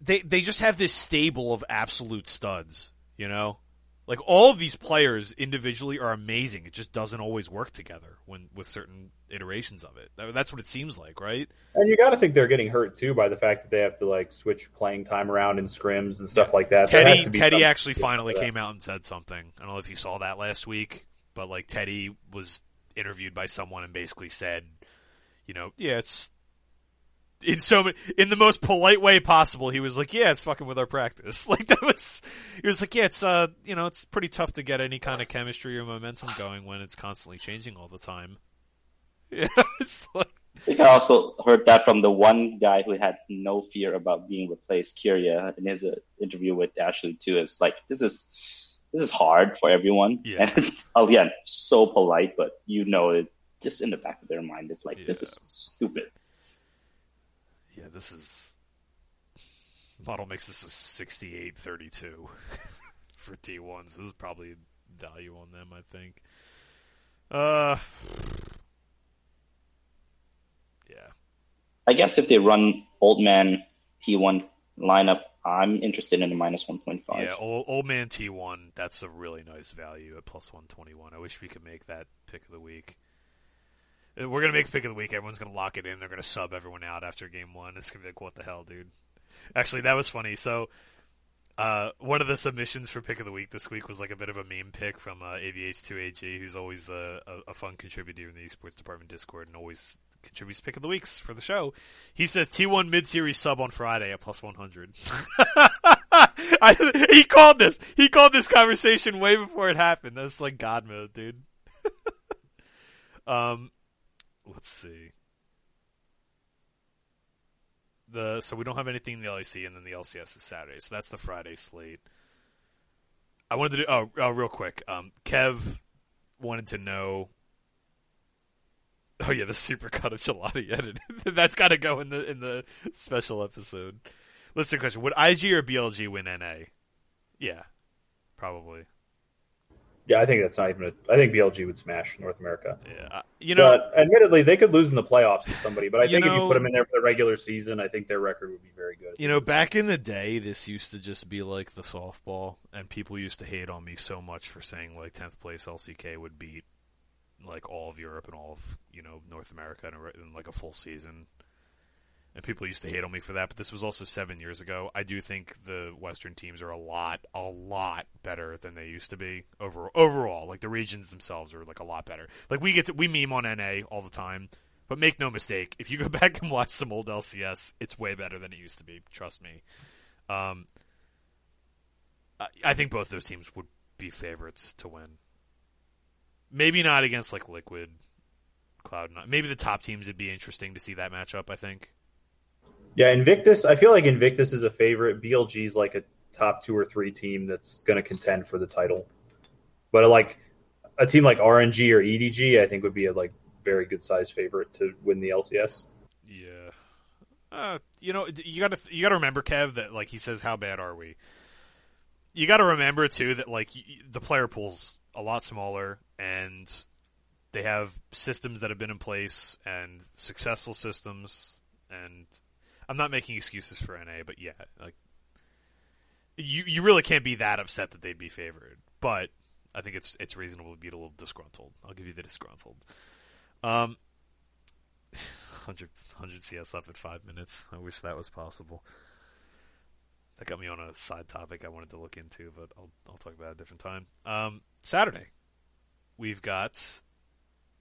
they they just have this stable of absolute studs. You know, like all of these players individually are amazing. It just doesn't always work together when with certain iterations of it. That's what it seems like, right? And you got to think they're getting hurt too by the fact that they have to like switch playing time around in scrims and stuff like that. Teddy Teddy actually finally came out and said something. I don't know if you saw that last week. but like Teddy was interviewed by someone and basically said, you know, yeah, it's in so many, in the most polite way possible. He was like, yeah, it's fucking with our practice. Like that was, he was like, yeah, it's uh, you know, it's pretty tough to get any kind of chemistry or momentum going when it's constantly changing all the time. Yeah, it's like. I think I also heard that from the one guy who had no fear about being replaced, Keria, in his uh, interview with Ashley too. It's like this is this is hard for everyone, Yeah. and again, so polite, but you know it just in the back of their mind. It's like this is stupid. Yeah, this is model makes this a sixty-eight thirty-two for T1s. This is probably value on them, I think. Uh, yeah, I guess if they run old man T1 lineup, I'm interested in a minus one point five. yeah. Old, old man T1. That's a really nice value at plus one twenty-one. I wish we could make that pick of the week. Uh, We're gonna make pick of the week. Everyone's gonna lock it in. They're gonna sub everyone out after game one. It's gonna be like, what the hell, dude? Actually, that was funny. So, uh, one of the submissions for pick of the week this week was like a bit of a meme pick from uh, AVH2AG, who's always a, a, a fun contributor in the esports department Discord and always contributes pick of the weeks for the show. He says T1 mid series sub on Friday at plus 100. I, he called this. He called this conversation way before it happened. That's like God mode, dude. um, let's see. The so we don't have anything in the LEC, and then the LCS is Saturday. So that's the Friday slate. I wanted to do oh, oh real quick. Um, Kev wanted to know. Oh yeah, the super cut of Gelati edited. That's got to go in the in the special episode. Listen, question: Would IG or BLG win NA? Yeah, probably. Yeah, I think that's not even. A, I think BLG would smash North America. Yeah, uh, you know, but admittedly, they could lose in the playoffs to somebody. But I think if you put them in there for the regular season, I think their record would be very good. You know, back in the day, this used to just be like the softball, and people used to hate on me so much for saying like tenth place LCK would beat like all of Europe and all of you know North America in, a, in like a full season. And people used to hate on me for that, but this was also seven years ago. I do think the Western teams are a lot, a lot better than they used to be over overall. Like the regions themselves are like a lot better. Like we get to, we meme on NA all the time, but make no mistake, if you go back and watch some old LCS, it's way better than it used to be. Trust me. Um, I, I think both those teams would be favorites to win. Maybe not against like Liquid, Cloud. Nine. Maybe the top teams would be interesting to see that matchup. I think. Yeah, Invictus. I feel like Invictus is a favorite. BLG's like a top two or three team that's going to contend for the title. But like a team like RNG or EDG, I think would be a like very good size favorite to win the LCS. Yeah. Uh, you know, you got to you got to remember, Kev, that like he says, "How bad are we?" You got to remember too that like the player pool's a lot smaller, and they have systems that have been in place and successful systems. And I'm not making excuses for NA, but yeah, like you you really can't be that upset that they'd be favored. But I think it's it's reasonable to be a little disgruntled. I'll give you the disgruntled. Um, 100, 100 CS up at five minutes. I wish that was possible. That got me on a side topic I wanted to look into, but I'll I'll talk about it a different time. Um, Saturday, we've got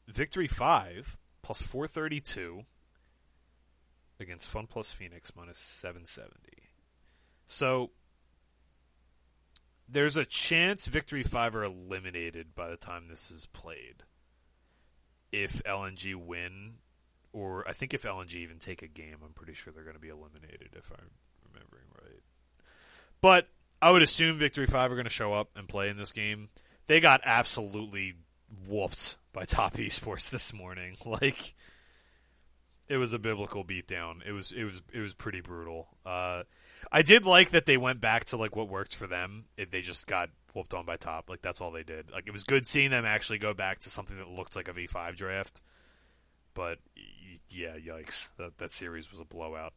Victory five plus four thirty two against FunPlus Phoenix minus seven seventy. So there's a chance Victory five are eliminated by the time this is played. If LNG win or I think if LNG even take a game, I'm pretty sure they're going to be eliminated if I'm. But I would assume Victory Five are going to show up and play in this game. They got absolutely whooped by Top Esports this morning. Like it was a biblical beatdown. It was it was it was pretty brutal. Uh, I did like that they went back to like what worked for them. It, they just got whooped on by Top. Like that's all they did. Like it was good seeing them actually go back to something that looked like a V5 draft. But yeah, yikes. That that series was a blowout.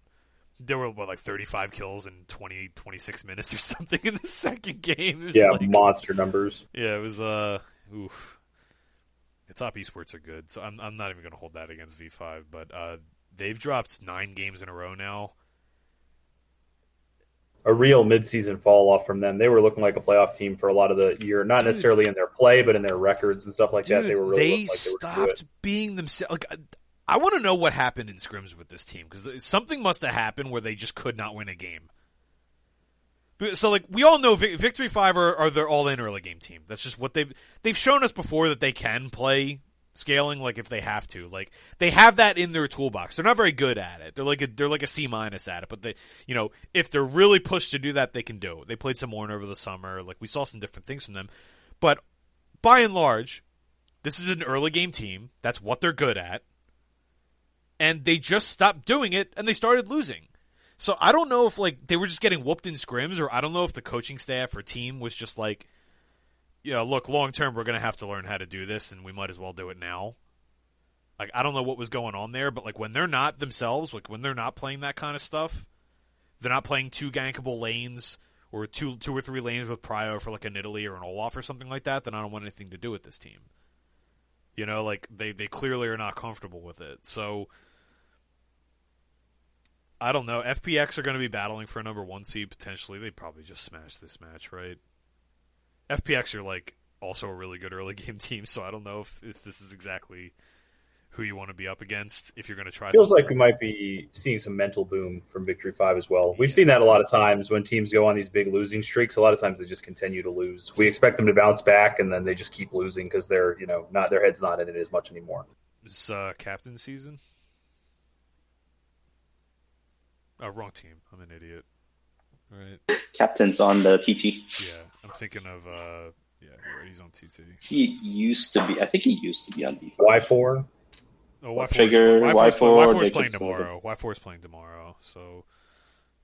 There were what like 35 kills in 20 26 minutes or something in the second game. Yeah, like- monster numbers. yeah, it was uh oof. The top esports are good, so I'm I'm not even gonna hold that against V five, but uh they've dropped nine games in a row now. a real midseason fall off from them. They were looking like a playoff team for a lot of the year, not Dude. necessarily in their play, but in their records and stuff like Dude, that. They were really they like they were gonna do it. stopped being themselves. Like, I, want to know what happened in scrims with this team because something must have happened where they just could not win a game. So, like, we all know Vic- Victory Five are, are their all-in early game team. That's just what they've they've shown us before that they can play scaling. Like, if they have to, like, they have that in their toolbox. They're not very good at it. They're like a they're like a C minus at it. But they, you know, if they're really pushed to do that, they can do it. They played some more over the summer. Like, we saw some different things from them. But by and large, this is an early game team. That's what they're good at. And they just stopped doing it and they started losing. So I don't know if like they were just getting whooped in scrims or I don't know if the coaching staff or team was just like you know, look, long term we're going to have to learn how to do this and we might as well do it now. Like I don't know what was going on there, but like when they're not themselves, like when they're not playing that kind of stuff, they're not playing two gankable lanes or two two or three lanes with Prio for like an Italy or an Olaf or something like that, then I don't want anything to do with this team. You know, like they they clearly are not comfortable with it. So I don't know. FPX are going to be battling for a number one seed potentially. They probably just smash this match, right? FPX are like also a really good early game team, so I don't know if, if this is exactly who you want to be up against if you're going to try. Feels something. like we might be seeing some mental boom from Victory Five as well. We've seen that a lot of times when teams go on these big losing streaks. A lot of times they just continue to lose. We expect them to bounce back, and then they just keep losing because they're you know not their head's not in it as much anymore. It's uh, captain season. Oh, wrong team. I'm an idiot. Right. Captain's on the TT. Yeah, I'm thinking of. uh Yeah, he's on TT. He used to be. I think he used to be on defense. Y four. Oh, Y4 Trigger, Y4 Y4, Y4 is playing tomorrow. Y4 is playing tomorrow. So,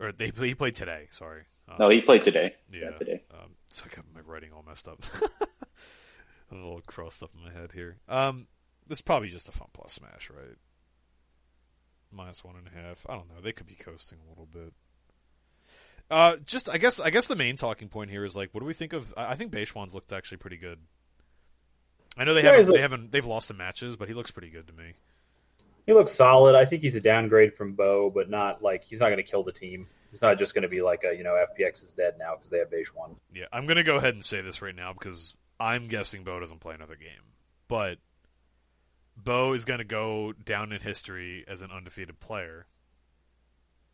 or they he played today. Sorry. Um, No, he played today. yeah. Yeah, today. Um, it's got my writing all messed up. a little crossed up in my head here. Um, this is probably just a FunPlus smash, right? Minus one and a half. I don't know. They could be coasting a little bit. Uh, just I guess I guess the main talking point here is like, what do we think of? I think Beishang's looked actually pretty good. I know they Yeah, haven't they haven't they've lost some matches, but he looks pretty good to me. He looks solid. I think he's a downgrade from Bo, but not like he's not going to kill the team. He's not just going to be like a you know FPX is dead now because they have one. Yeah, I'm gonna go ahead and say this right now because I'm guessing Bo doesn't play another game, but Bo is gonna go down in history as an undefeated player.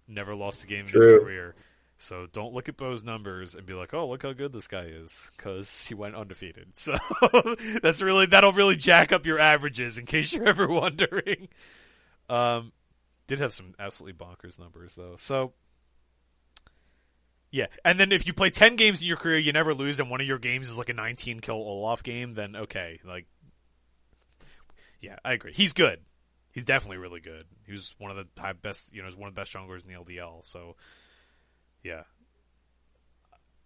Never lost a game in his career, so don't look at Bo's numbers and be like, "Oh, look how good this guy is," because he went undefeated. So that's really that'll really jack up your averages in case you're ever wondering. Um, did have some absolutely bonkers numbers though, so. Yeah, and then if you play ten games in your career, you never lose, and one of your games is like a nineteen kill Olaf game, then okay, like, yeah, I agree. He's good. He's definitely really good. He was one of the best, you know, he's one of the best junglers in the LDL. So, yeah,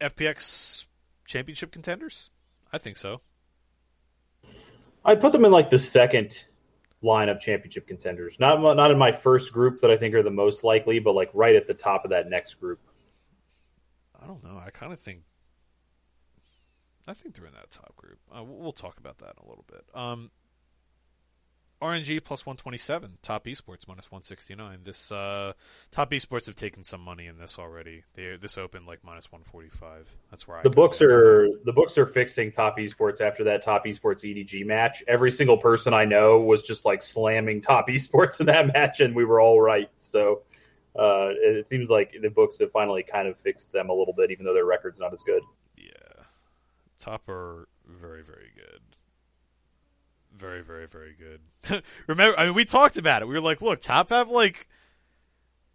FPX championship contenders. I think so. I put them in like the second line of championship contenders. Not not in my first group that I think are the most likely, but like right at the top of that next group. I don't know. I kind of think. I think they're in that top group. Uh, we'll we'll talk about that in a little bit. Um, RNG plus one twenty seven. Top esports minus one sixty nine. This uh, top esports have taken some money in this already. They this opened like minus one forty five. That's where I The books it. are the books are fixing top esports after that top esports EDG match. Every single person I know was just like slamming top esports in that match, and we were all right. So uh, it, it seems like the books have finally kind of fixed them a little bit, even though their record's not as good. Yeah, top are very very good. Very very very good. Remember, I mean, we talked about it. We were like, look, top have like.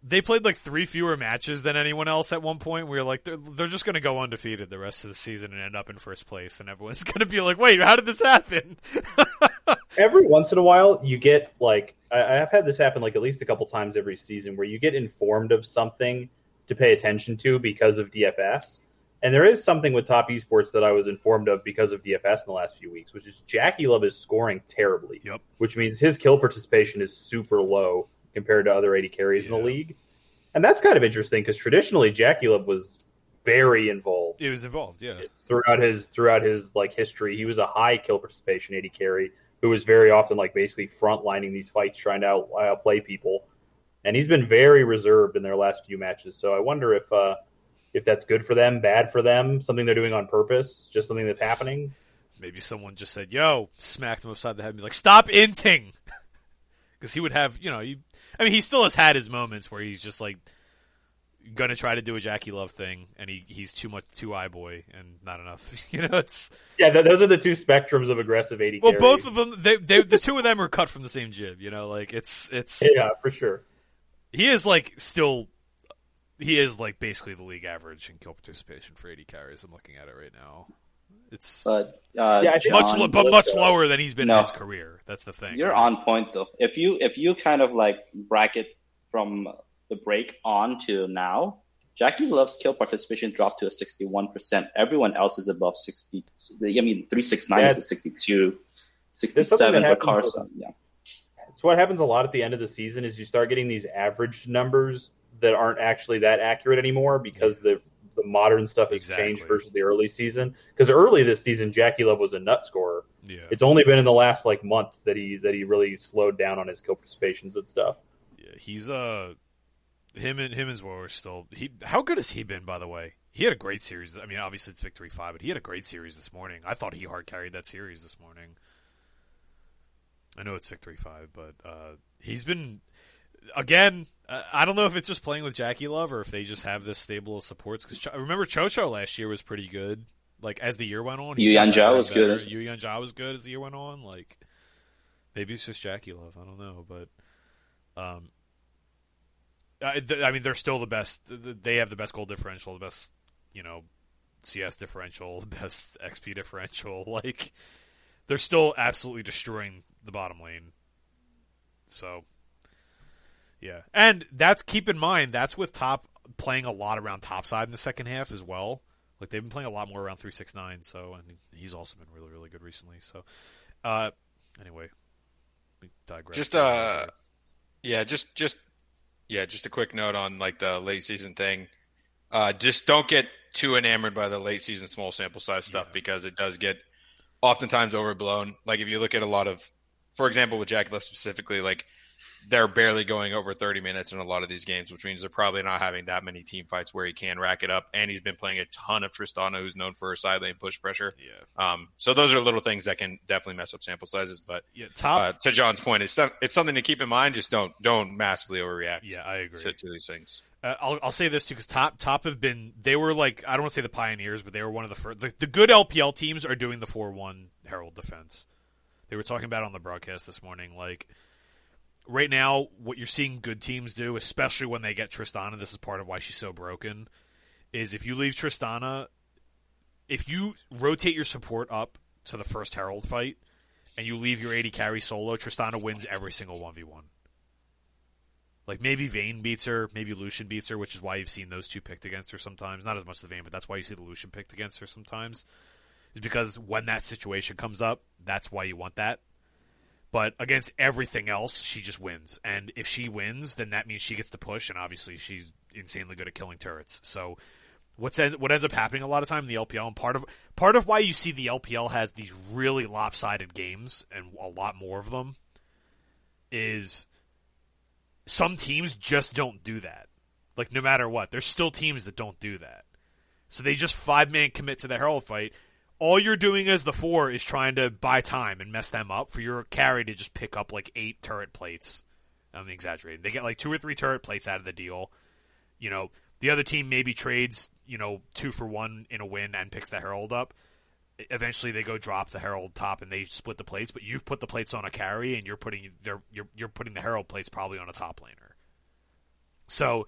They played like three fewer matches than anyone else at one point. We were like, they're, they're just going to go undefeated the rest of the season and end up in first place, and everyone's going to be like, wait, how did this happen? every once in a while you get like I, I've had this happen like at least a couple times every season where you get informed of something to pay attention to because of DFS. And there is something with top esports that I was informed of because of DFS in the last few weeks, which is JackeyLove is scoring terribly. Yep. Which means his kill participation is super low compared to other AD carries in the league. And that's kind of interesting because traditionally JackeyLove was very involved It was involved, yeah. throughout his throughout his like history. He was a high kill participation AD carry who was very often like basically frontlining these fights, trying to out, outplay people. And he's been very reserved in their last few matches. So I wonder if uh, if that's good for them, bad for them, something they're doing on purpose, just something that's happening. Maybe someone just said, "Yo," smacked him upside the head, and be like, "Stop inting," because he would have, you know, he, I mean, he still has had his moments where he's just like gonna try to do a JackeyLove thing, and he he's too much too eye boy and not enough. you know, it's Yeah, th- those are the two spectrums of aggressive AD well, carry. both of them, they, they the two of them are cut from the same jib. You know, like it's it's Yeah, for sure. he is like still. He is like basically the league average in kill participation for AD carries. I'm looking at it right now. It's But uh, Yeah, much, lo- but much lower than he's been No. in his career. That's the thing. You're on point though. If you if you kind of like bracket from the break on to now, JackeyLove's kill participation dropped to a 61%. Everyone else is above 60. I mean, 369 is Yeah. a 62, 67 for happens Carson. Yeah. It's what happens a lot at the end of the season is you start getting these average numbers that aren't actually that accurate anymore because the the modern stuff has Exactly. changed versus the early season. Because early this season, JackeyLove was a nut scorer. yeah. It's only been in the last like month that he that he really slowed down on his kill participations and stuff. Yeah, he's uh him and him as well are still he how good has he been by the way? He had a great series. I mean, obviously it's victory 5, but he had a great series this morning. I thought he hard carried that series this morning. I know it's victory 5, but uh he's been again, uh, I don't know if it's just playing with JackeyLove or if they just have this stable of supports cuz Cho- remember Chocho last year was pretty good. Like as the year went on, Yu Yanjia better was good. Yu Yanjia was good as the year went on. Like maybe it's just JackeyLove. I don't know, but um, I, th- I mean, they're still the best. th- th- They have the best goal differential, the best, you know, CS differential, the best XP differential. Like, they're still absolutely destroying the bottom lane. So, yeah, and that's keep in mind that's with top playing a lot around top side in the second half as well. Like they've been playing a lot more around three six nine. So, and he's also been really really good recently. So, uh, anyway, we digress. Just uh, yeah, just just yeah, just a quick note on like the late season thing. Uh, just don't get too enamored by the late season small sample size stuff Yeah. because it does get oftentimes overblown. Like if you look at a lot of, for example, with JackeyLove specifically, like they're barely going over 30 minutes in a lot of these games, which means they're probably not having that many team fights where he can rack it up. And he's been playing a ton of Tristana, who's known for her side lane push pressure. yeah, Um, so those are little things that can definitely mess up sample sizes. But yeah, top. uh, to John's point, it's it's something to keep in mind. Just don't don't massively overreact yeah, I agree. to, to these things. Uh, I'll, I'll say this too because top top have been they were like I don't want to say the pioneers, but they were one of the first. The, the good LPL teams are doing the four one Herald defense. They were talking about it on the broadcast this morning. Like right now, what you're seeing good teams do, especially when they get Tristana. This is part of why she's so broken. Is if you leave Tristana, if you rotate your support up to the first Herald fight, and you leave your AD carry solo, Tristana wins every single one v one. Like maybe Vayne beats her, maybe Lucian beats her, which is why you've seen those two picked against her sometimes. Not as much the Vayne, but that's why you see the Lucian picked against her sometimes. Is because when that situation comes up, that's why you want that. But against everything else, she just wins. And if she wins, then that means she gets to push, and obviously she's insanely good at killing turrets. So what's what ends up happening a lot of time in the LPL, and part of part of why you see the LPL has these really lopsided games and a lot more of them, is some teams just don't do that. Like no matter what, there's still teams that don't do that. So they just five man commit to the Herald fight. All you're doing as the four is trying to buy time and mess them up for your carry to just pick up like eight turret plates. I'm exaggerating. They get like two or three turret plates out of the deal. You know, the other team maybe trades, you know, two for one in a win and picks the Herald up. Eventually, they go drop the Herald top and they split the plates. But you've put the plates on a carry, and you're putting you're you're putting the Herald plates probably on a top laner. So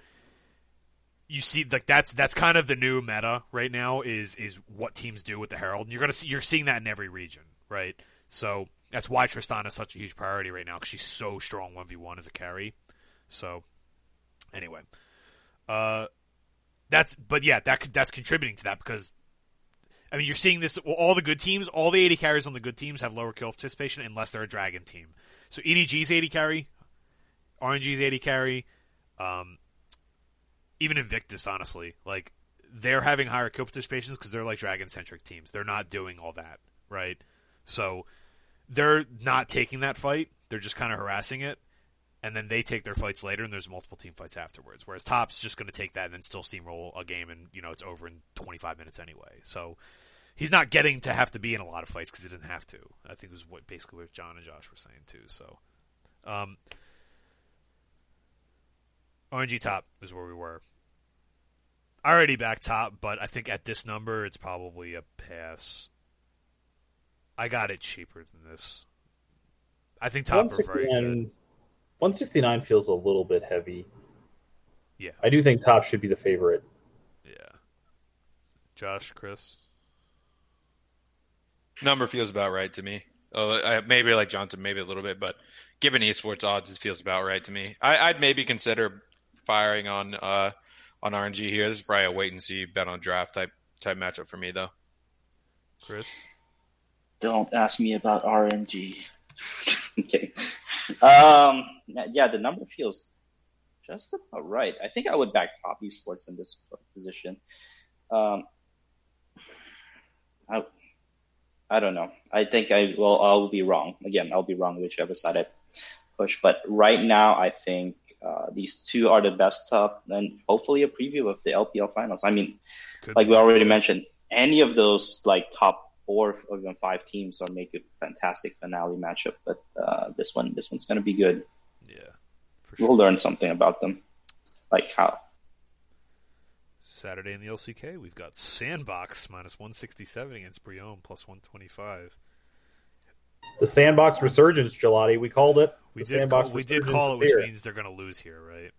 you see like that's that's kind of the new meta right now is is what teams do with the Herald. And you're gonna see you're seeing that in every region, right? So that's why Tristan is such a huge priority right now because she's so strong one v one as a carry. So anyway, uh, that's but yeah, that that's contributing to that because. I mean, you're seeing this. All the good teams, all the AD carries on the good teams have lower kill participation unless they're a dragon team. So EDG's AD carry, RNG's AD carry, um, even Invictus, honestly, like they're having higher kill participations because they're like dragon centric teams. They're not doing all that, right? So they're not taking that fight. They're just kind of harassing it. and then they take their fights later, and there's multiple team fights afterwards. Whereas Top's just going to take that and then still steamroll a game, and you know it's over in 25 minutes anyway. So he's not getting to have to be in a lot of fights because he didn't have to. I think it was what basically what John and Josh were saying too. So, um, RNG top is where we were. I already back top, but I think at this number it's probably a pass. I got it cheaper than this. I think top are very good. 169, 169 feels a little bit heavy. Yeah. I do think top should be the favorite. Yeah. Josh, Chris. Number feels about right to me. Oh, maybe like Johnson, maybe a little bit, but given esports odds, it feels about right to me. I, I'd maybe consider firing on uh, on RNG here. This is probably a wait and see bet on draft type type matchup for me though. Chris. Don't ask me about RNG. okay. Um, yeah, the number feels just about right. I think I would back top esports in this position. Um, I, I don't know. I think I will. I'll be wrong again. I'll be wrong whichever side I push. But right now, I think uh, these two are the best top, and hopefully a preview of the LPL finals. I mean, like we already mentioned, any of those like top four or even five teams are make a fantastic finale matchup. But uh, this one, this one's gonna be good. Yeah. For sure. We'll learn something about them, like how. Saturday in the LCK, we've got Sandbox minus 167 against Brion plus 125. The sandbox resurgence, Gelati. We called it. We did sandbox call, we did call it, is which here. means they're going to lose here, right?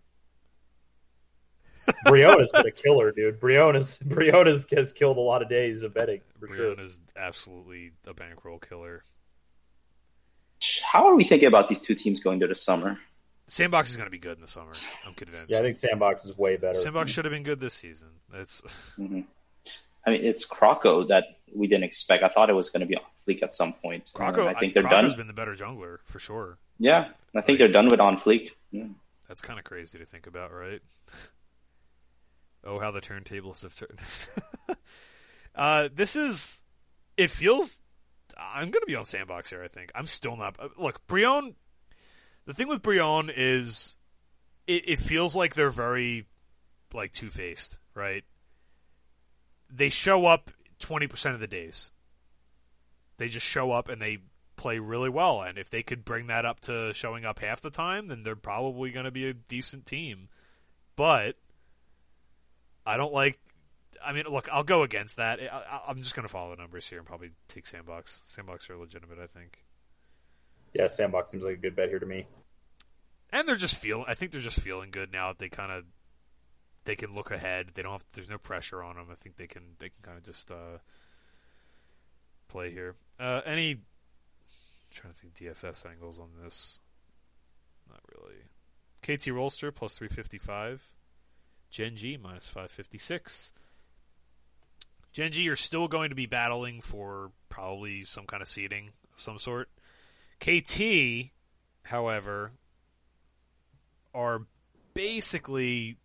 Briona's been a killer, dude. Briona's Briona's has killed a lot of days of betting for sure. Absolutely a bankroll killer. How are we thinking about these two teams going to the summer? Sandbox is going to be good in the summer. I'm convinced. Yeah, I think sandbox is way better. Sandbox should have been good this season. That's hmm I mean, it's Croco that we didn't expect. I thought it was going to be on Fleek at some point. Croco. And I think they're Croco's done. been the better jungler for sure. Yeah, I think they're done with OnFleek. Yeah. That's kind of crazy to think about, right? oh, how the turntables have turned. uh, this is. It feels. I'm going to be on Sandbox here. I think I'm still not. uh, Look, Brion. The thing with Brion is, it, it feels like they're very, like two faced, right? They show up twenty percent of the days. They just show up and they play really well. And if they could bring that up to showing up half the time, then they're probably going to be a decent team. But I don't like. I mean, look, I'll go against that. I, I'm just going to follow the numbers here and probably take Sandbox. Sandbox are legitimate, I think. Yeah, sandbox seems like a good bet here to me. And they're just feeling. I think they're just feeling good now that they kind of they can look ahead. They don't have. There's no pressure on them. I think they can. They can kind of just uh, play here. Uh, any trying to think DFS angles on this. Not really. KT Rolster plus 355. Gen G minus 556. Gen G, you're still going to be battling for probably some kind of seeding of some sort. KT, however, are basically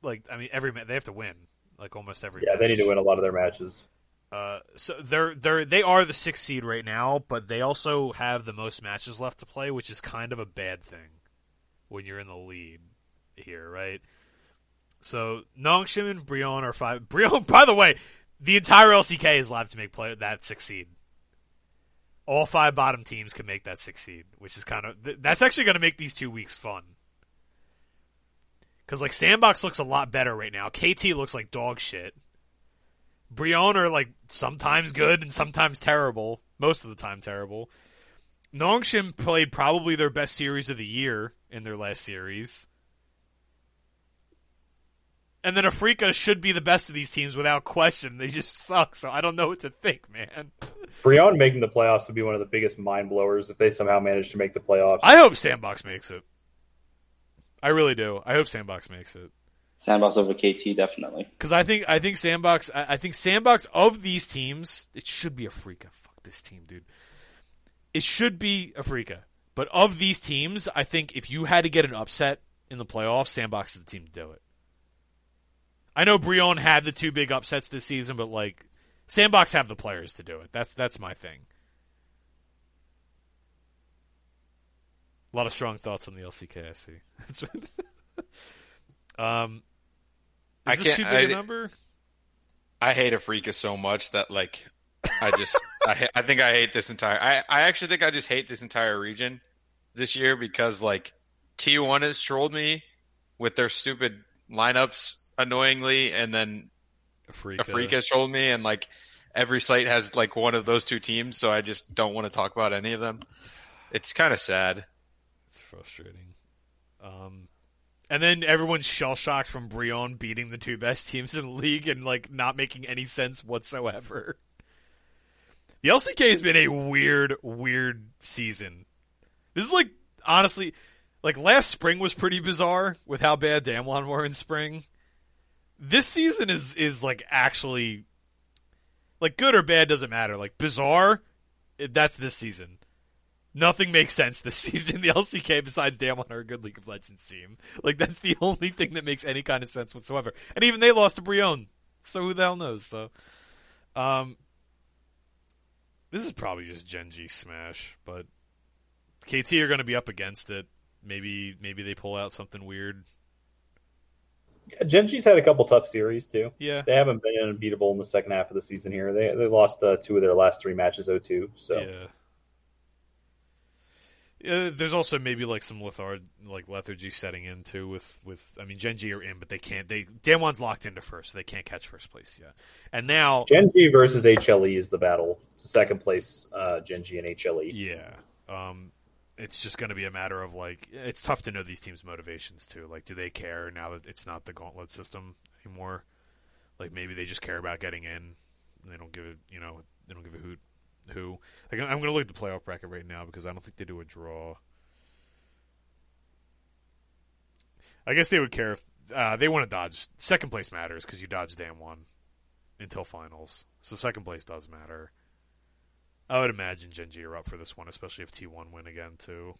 like I mean every ma- they have to win like almost every Yeah, they need to win a lot of their matches. Uh, so they're they're they are the sixth seed right now, but they also have the most matches left to play, which is kind of a bad thing when you're in the lead here, right? So Nongshim and Brion are five. Brion, by the way, the entire LCK is live to make play that six seed. All five bottom teams can make that six seed, which is kind of th- that's actually going to make these two weeks fun. Because like Sandbox looks a lot better right now. KT looks like dog shit. Brion are like sometimes good and sometimes terrible. Most of the time terrible. Nongshim played probably their best series of the year in their last series. And then Afreeca should be the best of these teams without question. They just suck, so I don't know what to think, man. Brion making the playoffs would be one of the biggest mind blowers if they somehow manage to make the playoffs. I hope Sandbox makes it. I really do. I hope Sandbox makes it. Sandbox over KT, definitely. Because I think I think Sandbox I, I think Sandbox of these teams it should be Afreeca. Fuck this team, dude. It should be Afreeca. But of these teams, I think if you had to get an upset in the playoffs, Sandbox is the team to do it. I know Brion had the two big upsets this season, but like Sandbox have the players to do it. That's that's my thing. A lot of strong thoughts on the LCK. I see. Um, I this can't- big a I- number? I hate Afreeca so much that like I just I I think I hate this entire I I actually think I just hate this entire region this year because like T1 has trolled me with their stupid lineups annoyingly and then Afreeca. Afreeca has trolled me and like every site has like one of those two teams so I just don't want to talk about any of them. It's kind of sad. It's frustrating. Um, and then everyone's shell shocked from Brion beating the two best teams in the league and like not making any sense whatsoever. The LCK has been a weird, weird season. This is like honestly, like last spring was pretty bizarre with how bad Damwon were in spring. This season is is like actually like good or bad doesn't matter. Like bizarre, that's this season. Nothing makes sense this season. The LCK, besides Damwon, are a good League of Legends team. Like that's the only thing that makes any kind of sense whatsoever. And even they lost to Brion, so who the hell knows? So, um, this is probably just Gen G smash, but KT are going to be up against it. Maybe maybe they pull out something weird. Gen G's had a couple tough series too. Yeah, They haven't been unbeatable in the second half of the season here. They they lost uh, two of their last three matches 0-2. So yeah. Yeah, there's also maybe like some like lethargy setting in too with with I mean Gen G are in but they can't they Damwon's locked into first so they can't catch first place yet. And now Gen G versus HLE is the battle. Second place, uh, Gen G and HLE. yeah. Um it's just going to be a matter of like it's tough to know these teams motivations too. Like do they care now that it's not the gauntlet system anymore? Like maybe they just care about getting in. They don't give it you know they don't give a hoot who like I'm going to look at the playoff bracket right now because I don't think they do a draw. I guess they would care if uh, they want to dodge second place matters because you dodge Damwon until finals, so second place does matter. I would imagine Gen G are up for this one, especially if T1 win again too.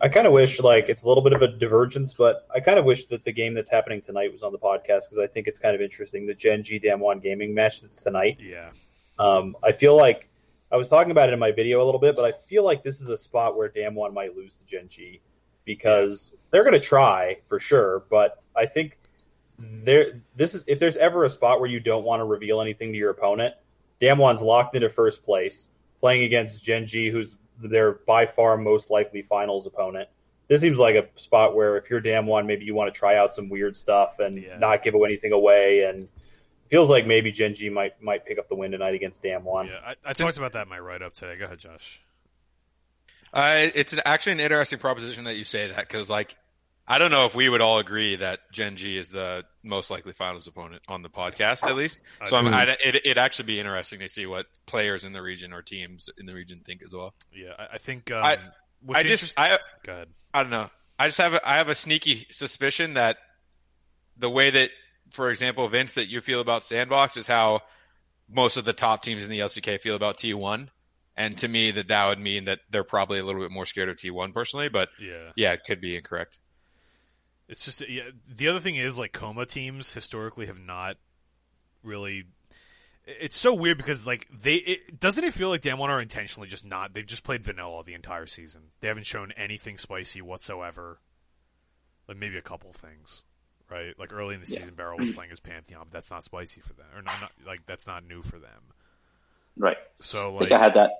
I kind of wish like it's a little bit of a divergence, but I kind of wish that the game that's happening tonight was on the podcast because I think it's kind of interesting. The Gen G Damwon gaming match that's tonight. Yeah, Um, I feel like I was talking about it in my video a little bit, but I feel like this is a spot where Damwon might lose to Gen G because they're going to try for sure, but I think there this is if there's ever a spot where you don't want to reveal anything to your opponent, Damwon's locked into first place playing against Gen G, who's their by far most likely finals opponent. This seems like a spot where if you're Damwon, maybe you want to try out some weird stuff and Yeah. not give anything away and feels like maybe Gen G might might pick up the win tonight against Damwon. yeah. I, I talked about that in my write up today. Go ahead, Josh. Uh, it's an, actually an interesting proposition that you say that because, like, I don't know if we would all agree that Gen G is the most likely finals opponent on the podcast, at least. I So I'm, do. I'd, it, it'd actually be interesting to see what players in the region or teams in the region think as well. Yeah, I, I think. Um, I- what's I just, I, go ahead. I don't know. I just have, a, I have a sneaky suspicion that the way that, for example, Vince, that you feel about Sandbox is how most of the top teams in the LCK feel about T1. And to me, that that would mean that they're probably a little bit more scared of T1 personally. But Yeah. yeah, it could be incorrect. It's just yeah, the other thing is like kkOma teams historically have not really. It's so weird because like they it, doesn't it feel like Damwon are intentionally just not they've just played vanilla the entire season. They haven't shown anything spicy whatsoever. Like maybe a couple things, right? Like early in the Yeah. season, BeryL was playing as Pantheon, but that's not spicy for them, or not, not like that's not new for them. Right. So I like think I had that.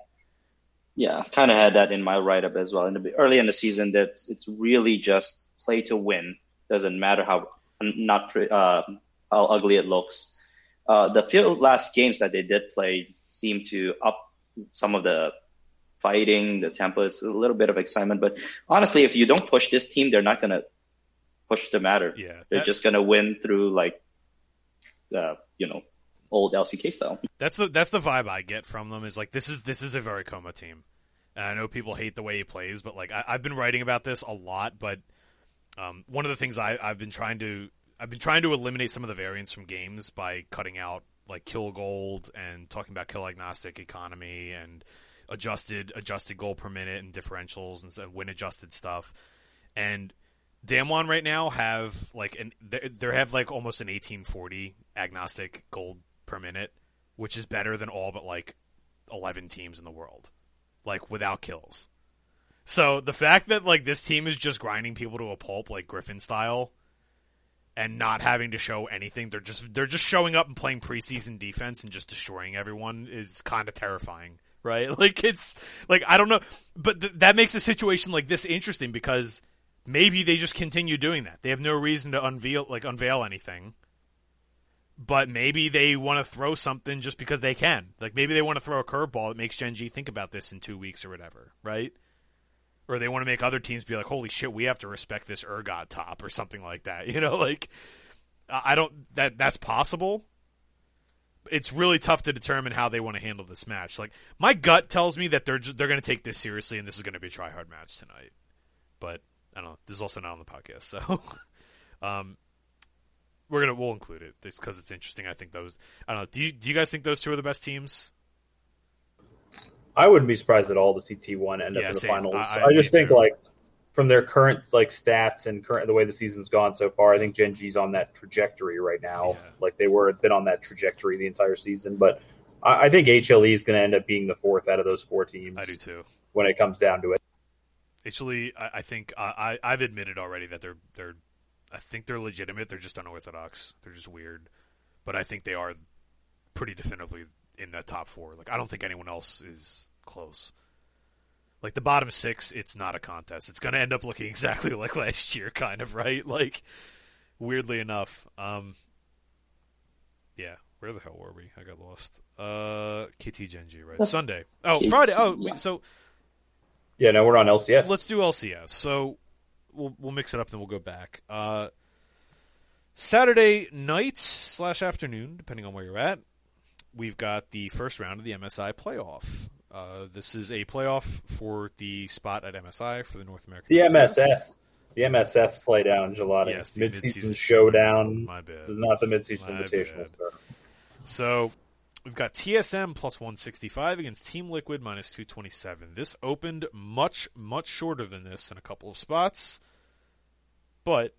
Yeah, kind of had that in my write up as well. In the early in the season, that it's really just play to win. Doesn't matter how not uh, how ugly it looks. Uh, the few last games that they did play seem to up some of the fighting, the tempo. It's a little bit of excitement, but honestly, if you don't push this team, they're not gonna push the matter. yeah, They're that- just gonna win through like, uh, you know, old LCK style. That's the that's the vibe I get from them. Is like this is this is a very kkOma team. And I know people hate the way he plays, but like I, I've been writing about this a lot. But um, one of the things I, I've been trying to I've been trying to eliminate some of the variance from games by cutting out like kill gold and talking about kill agnostic economy and adjusted adjusted goal per minute and differentials and, and win adjusted stuff. And Damwon right now have like an they have like almost an 1840 agnostic gold per minute, which is better than all but like 11 teams in the world, like without kills. So the fact that like this team is just grinding people to a pulp like Griffin style and not having to show anything, they're just they're just showing up and playing preseason defense and just destroying everyone is kind of terrifying, right? Like it's like I don't know, but th- that makes a situation like this interesting because maybe they just continue doing that. They have no reason to unveil like unveil anything. But maybe they want to throw something just because they can. Like maybe they want to throw a curveball that makes Gen G think about this in two weeks or whatever, right? or they want to make other teams be like, "Holy shit, we have to respect this Urgot top" or something like that. You know, like I don't that that's possible. It's really tough to determine how they want to handle this match. Like my gut tells me that they're just, they're going to take this seriously and this is going to be a try hard match tonight. But I don't know. This is also not on the podcast, so um, we're gonna we'll include it because it's interesting. I think those. I don't know. Do you do you guys think those two are the best teams? I wouldn't be surprised at all to see T1 end up Yeah, in the same. finals. I- I, I- just think too. like from their current like stats and current the way the season's gone so far, I think Gen G's on that trajectory right now. Yeah. Like they were been on that trajectory the entire season. But I, I think HLE is going to end up being the fourth out of those four teams I do too. when it comes down to it. Actually, I, I think I, I, I've admitted already that they're they're I think they're legitimate. They're just unorthodox. They're just weird, but I think they are pretty definitively in the top four. Like I don't think anyone else is close. Like the bottom six, it's not a contest. It's going to end up looking exactly like last year, kind of right. Like weirdly enough, um, yeah. Where the hell were we? I got lost. Uh, KT Gen G, right? Sunday. Oh, Friday. Oh, so Yeah, no, we're on LCS. Let's do LCS. So we'll we'll mix it up, then we'll go back. Uh, Saturday night slash afternoon, depending on where you're at. We've got the first round of the MSI playoff. Uh, this is a playoff for the spot at MSI for the North American. the LCS. MSS. The MSS play down, Gelati. Yes, the mid-season mid-season showdown. My bad. This is not the mid-season My invitational. So we've got TSM plus 165 against Team Liquid minus 227. This opened much, much shorter than this in a couple of spots, but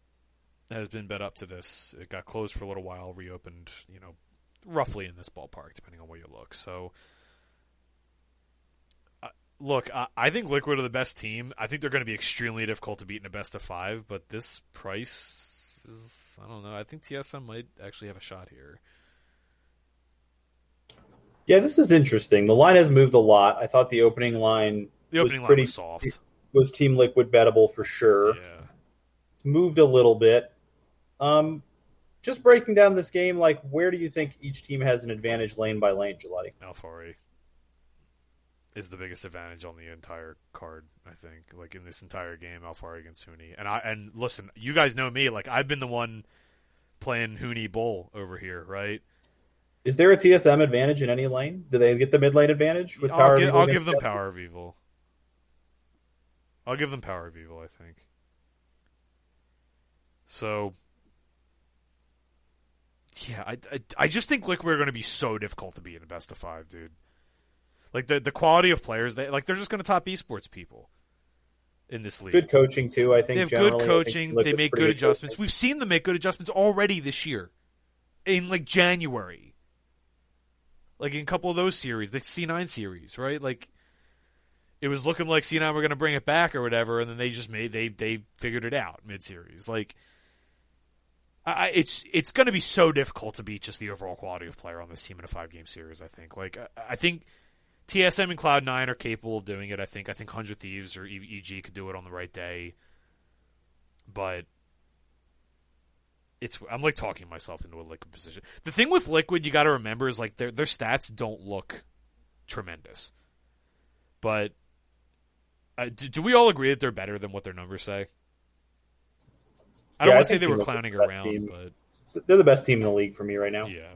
has been bet up to this. It got closed for a little while, reopened, you know, roughly in this ballpark, depending on where you look. So. uh, Look, I, I think Liquid are the best team. I think they're going to be extremely difficult to beat in a best of five, but this price is, I don't know. I think TSM might actually have a shot here. Yeah, this is interesting. The line has moved a lot. I thought the opening line The was opening line pretty was soft. was Team Liquid bettable for sure. Yeah. It's moved a little bit. Um, just breaking down this game, like where do you think each team has an advantage lane by lane, Gelati? Alphari is the biggest advantage on the entire card, I think. Like in this entire game, Alphari against Huni. And I and listen, you guys know me, like I've been the one playing Huni Bull over here, right? Is there a TSM advantage in any lane? Do they get the mid lane advantage with I'll, Power? gi- of Evil I'll give them power of evil. I'll give them power of evil, I think. So yeah, I, I, I just think Liquid are going to be so difficult to beat in a best of five, dude. Like the the quality of players, they like they're just going to top esports people in this league. Good coaching too. I think they have good coaching. They make good adjustments. coaching. We've seen them make good adjustments already this year, in like January. Like in a couple of those series, the C nine series, right? Like it was looking like C nine were going to bring it back or whatever, and then they just made they they figured it out mid series. Like I, it's it's going to be so difficult to beat just the overall quality of player on this team in a five game series. I think. Like I, I think TSM and Cloud Nine are capable of doing it. I think. I think Hundred Thieves or EG could do it on the right day. But it's I'm like talking myself into a liquid position. The thing with liquid you got to remember is like their their stats don't look tremendous, but uh, do, do we all agree that they're better than what their numbers say? I don't Yeah, want to say they were clowning the around, team. but They're the best team in the league for me right now. yeah,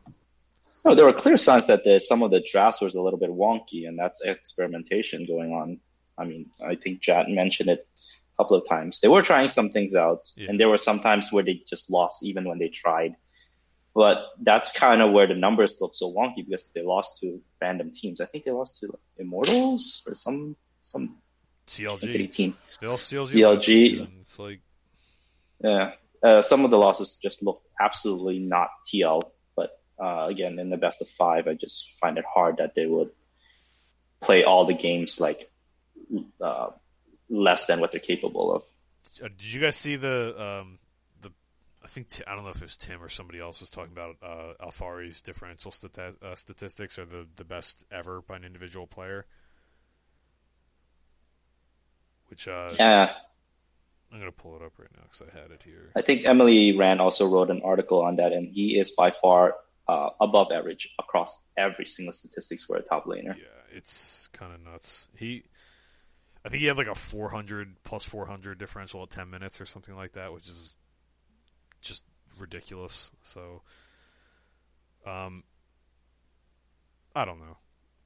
No, there were clear signs that the, some of the drafts was a little bit wonky, and that's experimentation going on. I mean, I think Jatt mentioned it a couple of times. They were trying some things out, Yeah. and there were some times where they just lost even when they tried. But that's kind of where the numbers look so wonky because they lost to random teams. I think they lost to Immortals or some some CLG, team. they all CLG, CLG. it's like Yeah, uh, some of the losses just look absolutely not TL. But uh, again, in the best of five, I just find it hard that they would play all the games like uh, less than what they're capable of. Uh, did you guys see the um, the? I think I don't know if it was Tim or somebody else was talking about uh, Alphari's differential stati- uh, statistics are the the best ever by an individual player. Which uh, Yeah, I'm gonna pull it up right now because I had it here. I think Emily Rand also wrote an article on that, and he is by far uh, above average across every single statistics for a top laner. Yeah, it's kind of nuts. He, I think he had like a 400 plus 400 differential at 10 minutes or something like that, which is just ridiculous. So, um, I don't know.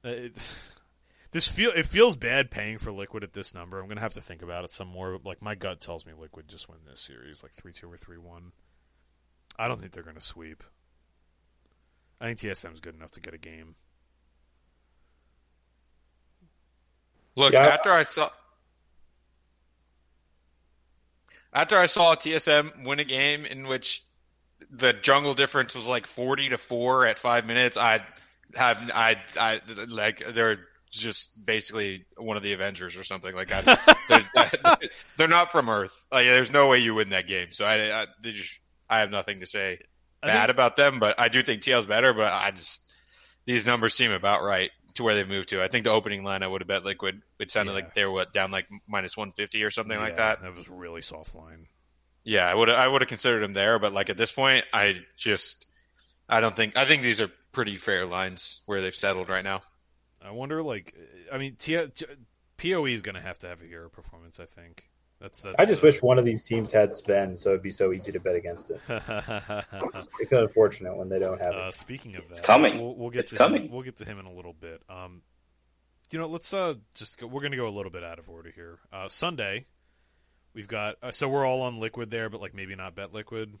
It, this feel it feels bad paying for Liquid at this number. I'm gonna have to think about it some more. Like my gut tells me Liquid just win this series, like three two or three one. I don't think they're gonna sweep. I think TSM's good enough to get a game. Look, Yeah. after I saw after I saw TSM win a game in which the jungle difference was like forty to four at five minutes, I have I I like they're just basically one of the Avengers or something like that. they're, they're not from Earth. Like, there's no way you win that game. So I I, they just I have nothing to say bad think- about them, but I do think TL's better. But I just these numbers seem about right to where they've moved to. I think the opening line I would have bet Liquid. It sounded Yeah. like they were what down like minus one fifty or something like that. That was really soft line. Yeah, I would I would have considered them there, but like at this point, I just I don't think I think these are pretty fair lines where they've settled right now. I wonder, like, I mean, T- T- Poe is going to have to have a hero performance. I think that's that's. I just the- wish one of these teams had Sven, so it'd be so easy to bet against it. It's unfortunate when they don't have uh, it. speaking of that, It's coming. We'll, we'll get It's to coming. Him, we'll get to him in a little bit. Um, you know, let's uh just go, we're going to go a little bit out of order here. Uh, Sunday, we've got uh, so we're all on liquid there, but like maybe not bet liquid.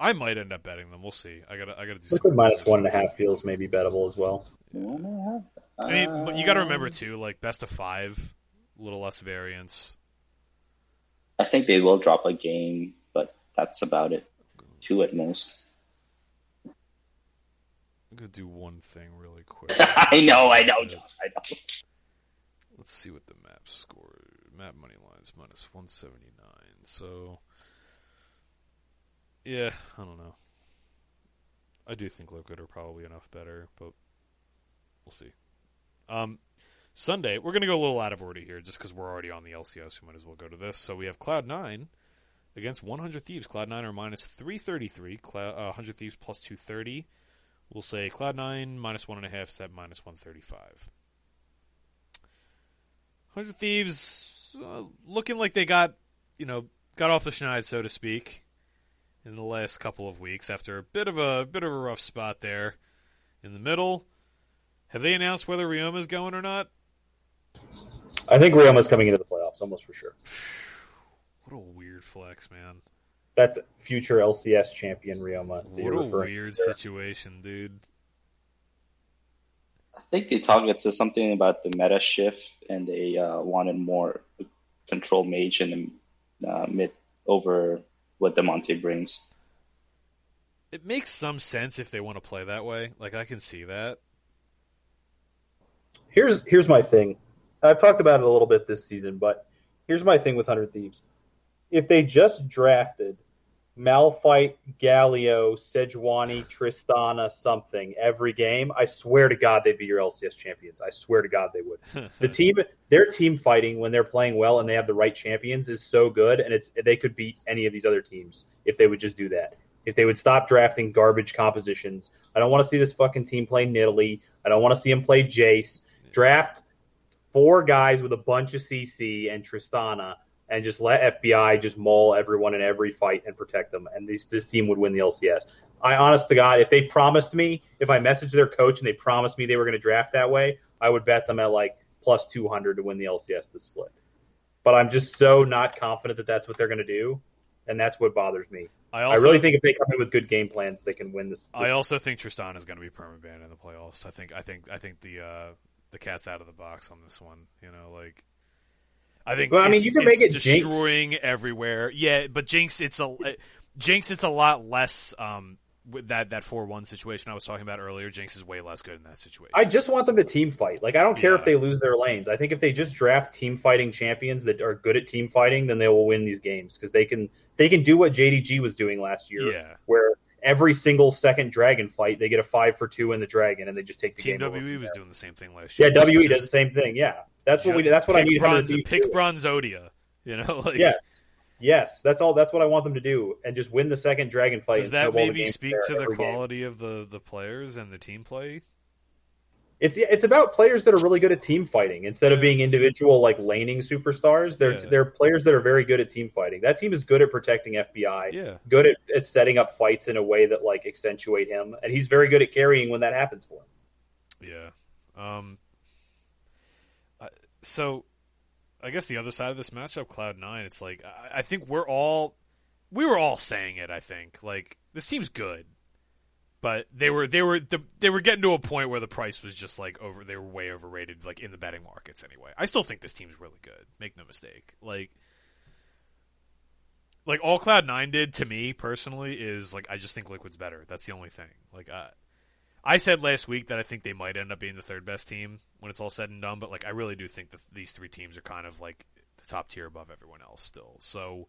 I might end up betting them. We'll see. I gotta I gotta do Liquid minus research. one and a half feels maybe bettable as well. Yeah. I mean, but you got to remember too, like best of five, a little less variance. I think they will drop a game, but that's about it. Two at most. I'm gonna do one thing really quick. I know, I know, Josh, I know. Let's see what the map score. Map money lines minus one seventy nine. So, yeah, I don't know. I do think Liquid are probably enough better, but we'll see. Um, Sunday, we're gonna go a little out of order here, just because we're already on the LCS. We might as well go to this. So we have Cloud Nine against 100 Thieves. Cloud Nine are minus 333. Cloud, uh, 100 Thieves plus 230. We'll say Cloud Nine minus one and a half is at minus 135. Hundred Thieves uh, looking like they got, you know, got off the schneid, so to speak, in the last couple of weeks after a bit of a bit of a rough spot there in the middle. Have they announced whether Ryoma's going or not? I think Ryoma's coming into the playoffs almost for sure. What a weird flex, man. That's future LCS champion Ryoma. that What a referring to weird situation, dude. I think they talked it says something about the meta shift, and they uh, wanted more control mage in the uh, mid over what Damonte brings. It makes some sense if they want to play that way. Like I can see that. Here's here's my thing. I've talked about it a little bit this season, but here's my thing with Hundred Thieves. If they just drafted Malphite, Galio, Sejuani, Tristana, something every game, I swear to God they'd be your LCS champions. I swear to God they would. the team, their team fighting when they're playing well and they have the right champions is so good, and it's they could beat any of these other teams if they would just do that. If they would stop drafting garbage compositions, I don't want to see this fucking team play Nidalee. I don't want to see them play Jace. Draft four guys with a bunch of CC and Tristana, and just let FBI just maul everyone in every fight and protect them. And this this team would win the LCS. I honest to God, if they promised me, if I messaged their coach and they promised me they were going to draft that way, I would bet them at like plus two hundred to win the LCS to split. But I'm just so not confident that that's what they're going to do, and that's what bothers me. I I really think if they come in with good game plans, they can win this. this I also think Tristan is going to be permanent banned in the playoffs. I think I think I think the uh, the cat's out of the box on this one. You know, like I think. Well, I mean, you can make it Jinx. destroying everywhere. Yeah, but Jinx, it's a Jinx, it's a lot less um, with that that four one situation I was talking about earlier, Jinx is way less good in that situation. I just want them to team fight. Like I don't care Yeah. if they lose their lanes. I think if they just draft team fighting champions that are good at team fighting, then they will win these games because they can they can do what JDG was doing last year, yeah. where every single second dragon fight they get a five for two in the dragon and they just take the Team game. WE was there. doing the same thing last year. Yeah. WE Just- does the same thing. Yeah, that's what we. That's what I need Bronze, pick. Bronzodia. You know, like Yeah. Yes, that's all. That's what I want them to do, and just win the second dragon fight. does that maybe speak to the every game. quality of the the players and the team play? It's it's about players that are really good at team fighting instead of being individual like laning superstars. They're Yeah. they're players that are very good at team fighting. That team is good at protecting FBI. Yeah. Good at, at setting up fights in a way that like accentuate him, and he's very good at carrying when that happens for him. Yeah. Um. I- So, I guess the other side of this matchup, Cloud Nine, it's like I, I think we're all we were all saying it. I think like this team's good, but they were they were the, they were getting to a point where the price was just like over. They were way overrated, like in the betting markets. Anyway, I still think this team's really good. Make no mistake. Like. Like all Cloud Nine did to me personally is like I just think Liquid's better. That's the only thing. Like I, I said last week that I think they might end up being the third best team when it's all said and done, but like I really do think that these three teams are kind of like the top tier above everyone else still. So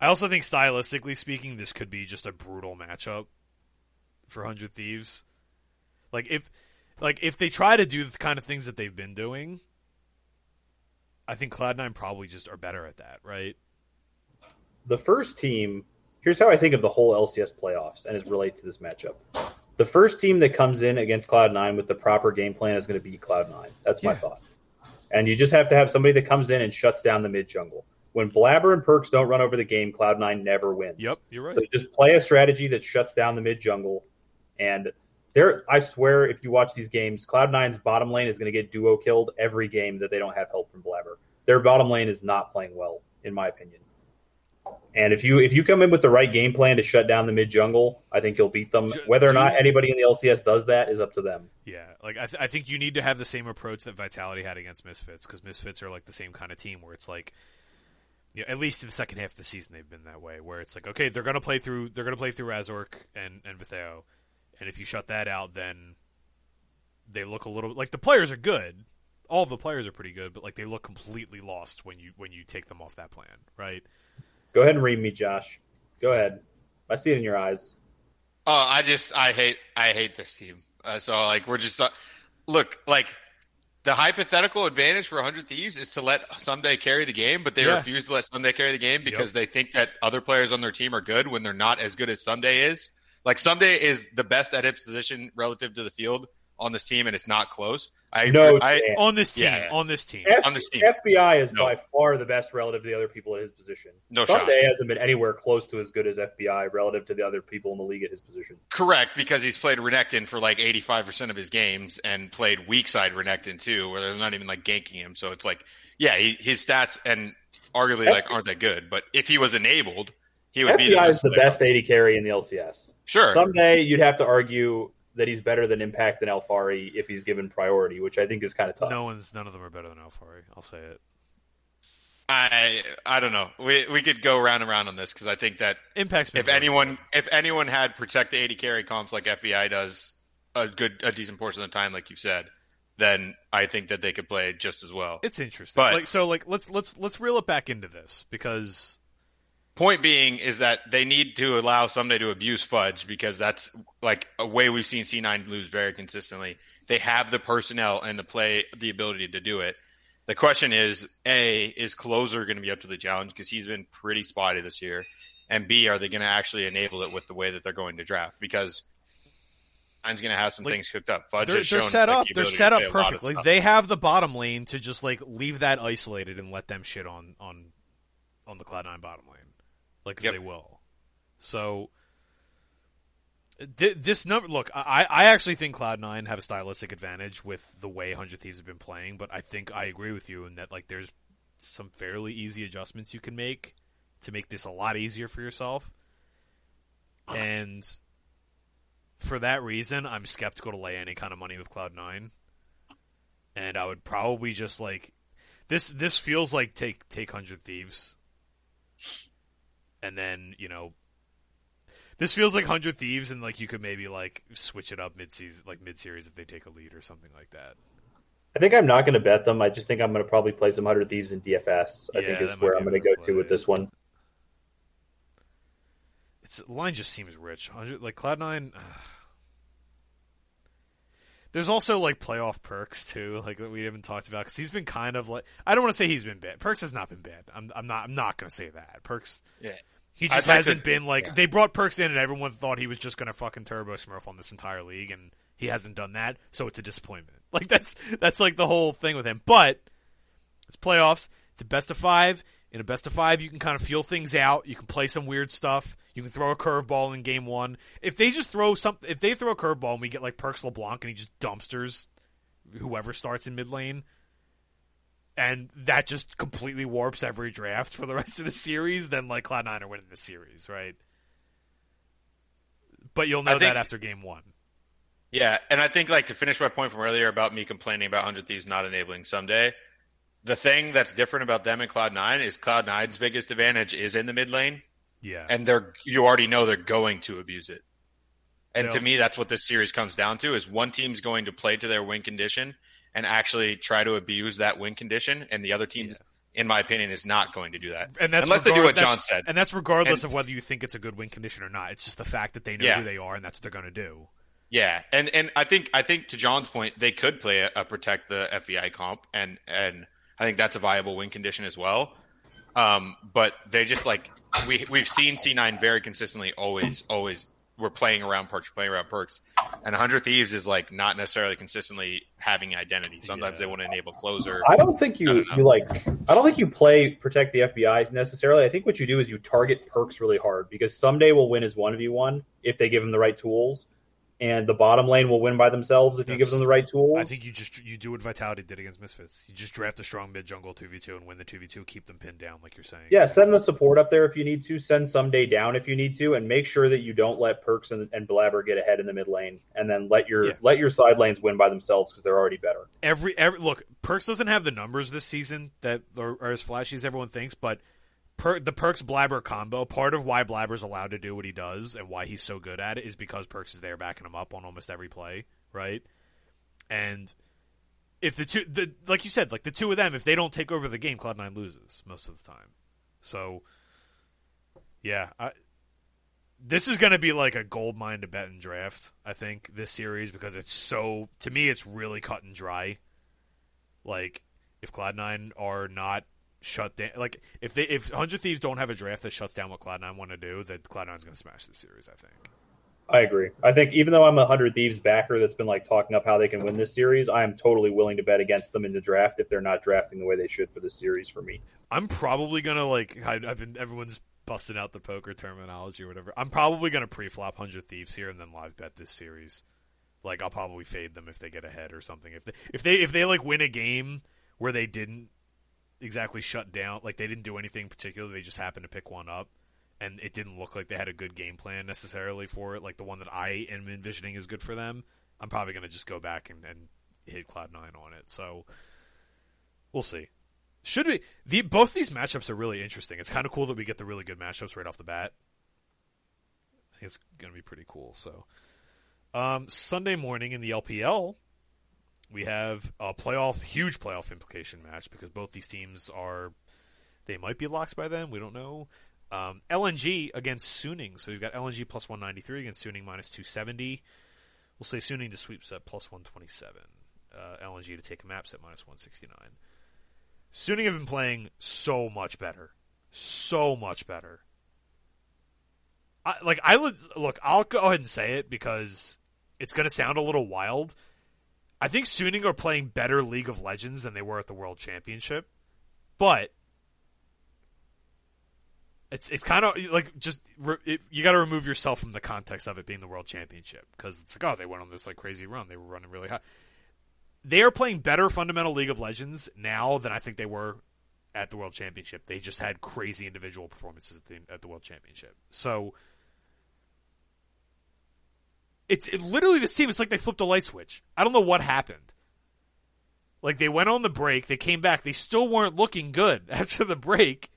I also think stylistically speaking, this could be just a brutal matchup for Hundred Thieves. Like if like if they try to do the kind of things that they've been doing, I think Cloud9 probably just are better at that, right? the first team here's how I think of the whole LCS playoffs and it relates to this matchup. The first team that comes in against Cloud9 with the proper game plan is going to be Cloud9. That's my thought. And you just have to have somebody that comes in and shuts down the mid jungle. When Blabber and Perkz don't run over the game, Cloud9 never wins. Yep, you're right. So just play a strategy that shuts down the mid jungle. And there, I swear, if you watch these games, Cloud9's bottom lane is going to get duo killed every game that they don't have help from Blabber. Their bottom lane is not playing well, in my opinion. And if you if you come in with the right game plan to shut down the mid jungle, I think you'll beat them. Whether or not anybody in the LCS does that is up to them. Yeah, like I, th- I think you need to have the same approach that Vitality had against Misfits because Misfits are like the same kind of team where it's like, you know, at least in the second half of the season they've been that way where it's like okay they're gonna play through they're gonna play through Razork and and Vetheo, and if you shut that out then they look a little like the players are good, all of the players are pretty good, but like they look completely lost when you when you take them off that plan, right? Go ahead and read me, Josh. Go ahead. I see it in your eyes. Oh, I just I hate I hate this team. Uh, so like we're just uh, look like the hypothetical advantage for 100 Thieves is to let Ssumday carry the game, but they Yeah. refuse to let Ssumday carry the game because they think that other players on their team are good when they're not as good as Ssumday is. Like Ssumday is the best at his position relative to the field on this team, and it's not close. I No I. On this team, Yeah, yeah. on this team, F- on this team. FBI is No. by far the best relative to the other people at his position. No shot. Ssumday hasn't been anywhere close to as good as FBI relative to the other people in the league at his position. Correct, because he's played Renekton for like 85% of his games and played weak side Renekton too, where they're not even like ganking him. So it's like, yeah, he, his stats and arguably like aren't that good. But if he was enabled, he would be the FBI best is the player. best AD carry in the LCS. Sure. Ssumday you'd have to argue that he's better than Impact than Alphari if he's given priority, which I think is kind of tough. no one's none of them are better than Alphari. I'll say it. I I don't know. We we could go round and round on this because I think that Impact's if really anyone if anyone had protect the AD carry comps like FBI does a good a decent portion of the time, like you said, then I think that they could play just as well. It's interesting. But- like so like let's let's let's reel it back into this because Point being is that they need to allow somebody to abuse Fudge because that's like a way we've seen C9 lose very consistently. They have the personnel and the play, the ability to do it. The question is, A, is Closer going to be up to the challenge because he's been pretty spotty this year? And B, are they going to actually enable it with the way that they're going to draft? Because Nine's going to have some Like, things cooked up. Fudge they're, they're shown, set up the they're set up play a lot of perfectly. They have the bottom lane to just like leave that isolated and let them shit on on on the Cloud9 bottom lane. Like Yep. they will. So th- this number look, I I actually think Cloud9 have a stylistic advantage with the way 100 Thieves have been playing, but I think I agree with you in that like there's some fairly easy adjustments you can make to make this a lot easier for yourself. And for that reason, I'm skeptical to lay any kind of money with Cloud9. And I would probably just like this this feels like take take 100 Thieves. And then, you know, this feels like Hundred Thieves, and like you could maybe like switch it up mid season, like mid series if they take a lead or something like that. I think I'm not going to bet them. I just think I'm going to probably play some Hundred Thieves in DFS. I Yeah, think that is might where I'm going to go good to with this one. It's the line just seems rich. 100 like Cloud Nine. There's also like playoff Perkz too, like that we haven't talked about because he's been kind of like I don't want to say he's been bad. Perkz has not been bad. I'm I'm not I'm not going to say that. Perkz Yeah. He just I'd hasn't to- been like yeah. they brought Perkz in and everyone thought he was just going to fucking turbo Smurf on this entire league and he hasn't done that, so it's a disappointment. Like that's that's like the whole thing with him. But it's playoffs. It's a best of five. In a best of five, you can kind of feel things out. You can play some weird stuff. You can throw a curveball in game one. If they just throw some, if they throw a curveball and we get like Perkz LeBlanc and he just dumpsters whoever starts in mid lane, and that just completely warps every draft for the rest of the series, then like Cloud Nine are winning the series, right? But you'll know think- that after game one. Yeah, and I think like to finish my point from earlier about me complaining about Hundred Thieves not enabling Ssumday, the thing that's different about them and Cloud Nine is Cloud Nine's biggest advantage is in the mid lane, Yeah, and they're you already know they're going to abuse it. And to me, that's what this series comes down to: is one team's going to play to their win condition and actually try to abuse that win condition, and the other team, in my opinion, is not going to do that. and that's unless they do what John said. and that's regardless And- of whether you think it's a good win condition or not. It's just the fact that they know Yeah. who they are and that's what they're going to do. Yeah, and and I think I think to John's point, they could play a, a protect the FBI comp, and and I think that's a viable win condition as well. Um, but they just like we we've seen C9 very consistently always always we're playing around Perkz, playing around Perkz, and Hundred Thieves is like not necessarily consistently having identity. Sometimes Yeah. they want to enable closer. I don't think you don't you like. I don't think you play protect the FBI necessarily. I think what you do is you target Perkz really hard because Ssumday we'll win as one v one if they give them the right tools, and the bottom lane will win by themselves if you give them the right tools. I think you just you do what Vitality did against Misfits. You just draft a strong mid jungle two v two and win the two v two, keep them pinned down, like you're saying. Yeah, send the support up there if you need to. Send Ssumday down if you need to, and make sure that you don't let Perkz and, and Blabber get ahead in the mid lane, and then let your Yeah. let your side lanes win by themselves because they're already better. every every look, Perkz doesn't have the numbers this season that are, are as flashy as everyone thinks, but per, the Perkz Blabber combo, part of why Blabber's allowed to do what he does and why he's so good at it is because Perkz is there backing him up on almost every play, right? And if the two, the like you said, like the two of them, if they don't take over the game, Cloud Nine loses most of the time. So, yeah, I, this is going to be like a gold mine to bet and draft. I think this series because it's so to me, it's really cut and dry. Like if Cloud Nine are not shut down, like if they if Hundred Thieves don't have a draft that shuts down what Cloud Nine want to do, then Cloud Nine's going to smash the series. I think. I agree. I think even though I'm a hundred thieves backer that's been like talking up how they can win this series, I am totally willing to bet against them in the draft if they're not drafting the way they should for this series for me. I'm probably gonna like I, I've been everyone's busting out the poker terminology or whatever. I'm probably gonna pre-flop Hundred Thieves here and then live bet this series. Like I'll probably fade them if they get ahead or something. If they if they if they like win a game where they didn't exactly shut down, like they didn't do anything particular, they just happened to pick one up, and it didn't look like they had a good game plan necessarily for it. Like the one that I am envisioning is good for them. I'm probably gonna just go back and, and hit Cloud Nine on it. So we'll see. Should we? The both these matchups are really interesting. It's kind of cool that we get the really good matchups right off the bat. I think it's going to be pretty cool. So, um, Sunday morning in the LPL, we have a playoff, huge playoff implication match because both these teams are, they might be locked by then. We don't know. Um, LNG against Suning. So we've got LNG plus 193 against Suning minus 270. We'll say Suning to sweep set plus 127. Uh, LNG to take a map set minus 169. Suning have been playing so much better, so much better. I, like I would look. I'll go ahead and say it because it's going to sound a little wild. I think Suning are playing better League of Legends than they were at the World Championship, but it's it's kind of like just re, it, you got to remove yourself from the context of it being the World Championship because it's like oh they went on this like crazy run they were running really high they are playing better fundamental League of Legends now than I think they were at the World Championship. They just had crazy individual performances at the, at the World Championship. So it's it, literally this team. It's like they flipped a light switch. I don't know what happened. Like they went on the break, they came back, they still weren't looking good after the break,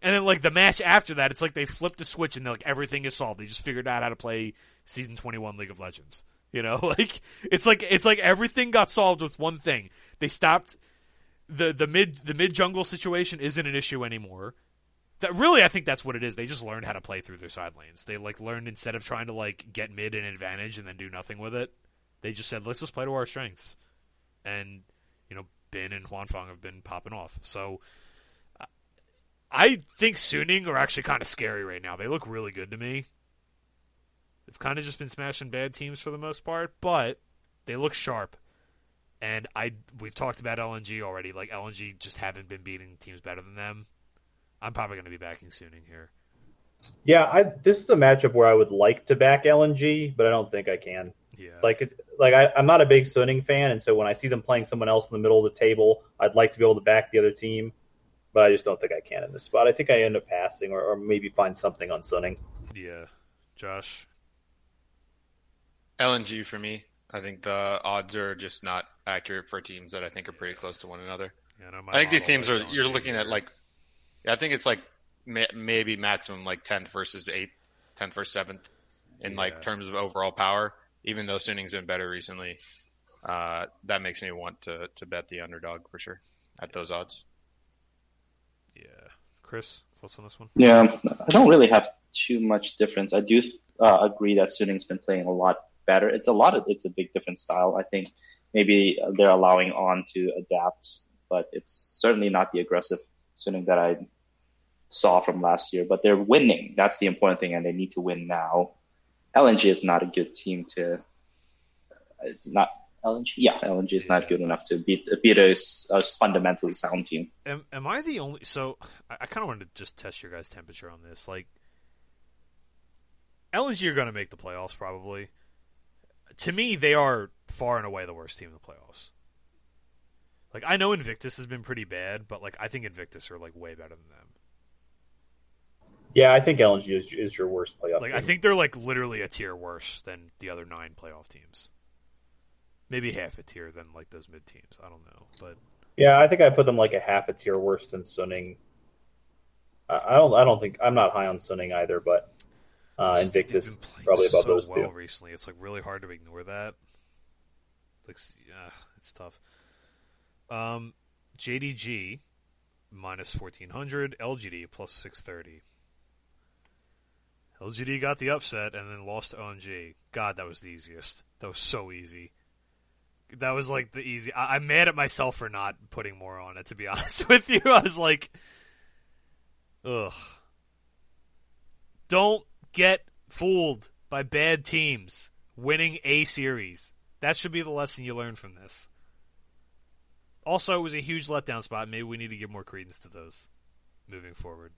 And then like the match after that, it's like they flipped a switch and like everything is solved. They just figured out how to play season 21 League of Legends. You know, like it's like it's like everything got solved with one thing. They stopped the the mid the mid jungle situation isn't an issue anymore. That really, I think that's what it is. They just learned how to play through their side lanes. They like learned instead of trying to like get mid an advantage and then do nothing with it. They just said, let's just play to our strengths. And you know, Bin and Huanfeng have been popping off. So I think Suning are actually kind of scary right now. They look really good to me. They've kind of just been smashing bad teams for the most part, but they look sharp. And I we've talked about LNG already. Like LNG just haven't been beating teams better than them. I'm probably going to be backing Suning here. Yeah, I, this is a matchup where I would like to back LNG, but I don't think I can. Yeah. Like, like I, I'm not a big Suning fan, and so when I see them playing someone else in the middle of the table, I'd like to be able to back the other team, but I just don't think I can in this spot. I think I end up passing, or, or maybe find something on Suning. Yeah. Josh. LNG for me. I think the odds are just not accurate for teams that I think are pretty close to one another. Yeah, no, I think these teams are. You're looking at like, yeah, I think it's like ma- maybe maximum like tenth versus eighth, tenth versus seventh in Yeah. like terms of overall power. Even though Suning's been better recently, uh, that makes me want to to bet the underdog for sure at those odds. Yeah. Chris, thoughts on this one? Yeah, I don't really have too much difference. I do uh, agree that Suning's been playing a lot better. It's a lot of it's a big different style. I think maybe they're allowing on to adapt, but it's certainly not the aggressive Suning that I saw from last year. But they're winning. That's the important thing, and they need to win now. LNG is not a good team to. It's not LNG. Yeah, LNG is not good enough to beat beat a fundamentally sound team. Am, am I the only? So I, I kind of wanted to just test your guys' temperature on this. Like, LNG are going to make the playoffs probably. To me, they are far and away the worst team in the playoffs. Like, I know Invictus has been pretty bad, but like I think Invictus are like way better than them. Yeah, I think LNG is, is your worst playoff. Like, team. I think they're like literally a tier worse than the other nine playoff teams. Maybe half a tier than like those mid teams. I don't know, but Yeah, I think I put them like a half a tier worse than Suning. I don't. I don't think I'm not high on Suning either, but uh, Invictus probably above so those well two. recently. It's like really hard to ignore that. Like, yeah, it's tough. Um, JDG minus fourteen hundred, LGD plus six thirty. LGD got the upset and then lost to OMG. God, that was the easiest. That was so easy. That was like the easy. I- I'm mad at myself for not putting more on it. To be honest with you, I was like, ugh. Don't get fooled by bad teams winning a series. That should be the lesson you learn from this. Also, it was a huge letdown spot. Maybe we need to give more credence to those moving forward.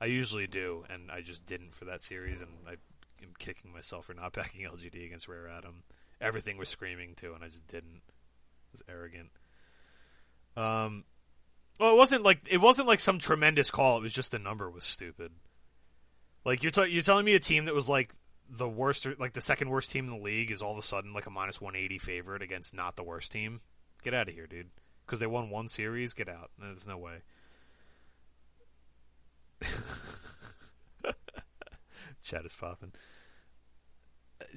I usually do, and I just didn't for that series, and I am kicking myself for not backing LGD against Rare Atom. Everything was screaming too, and I just didn't. It was arrogant. Um, well, it wasn't like it wasn't like some tremendous call. It was just the number was stupid. Like you're t- you're telling me a team that was like the worst, or, like the second worst team in the league, is all of a sudden like a minus one eighty favorite against not the worst team. Get out of here, dude. Because they won one series. Get out. There's no way. Chat is popping.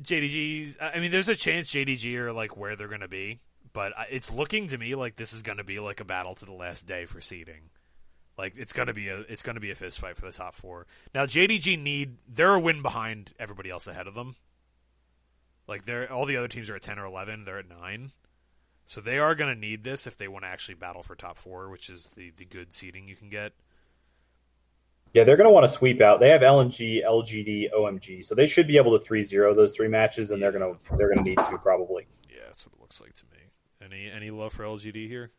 JDG. I mean, there's a chance JDG are like where they're to be, but it's looking to me like this is to be like a battle to the last day for seeding. Like it's to be a it's to be a fist fight for the top four. Now JDG need they're a win behind everybody else ahead of them. Like they're all the other teams are at ten or eleven. They're at nine, so they are to need this if they want to actually battle for top four, which is the the good seeding you can get. Yeah, they're going to want to sweep out. They have LNG, LGD, OMG, so they should be able to 3-0 those three matches, and they're going to they're going to need to probably. Yeah, that's what it looks like to me. Any any love for LGD here?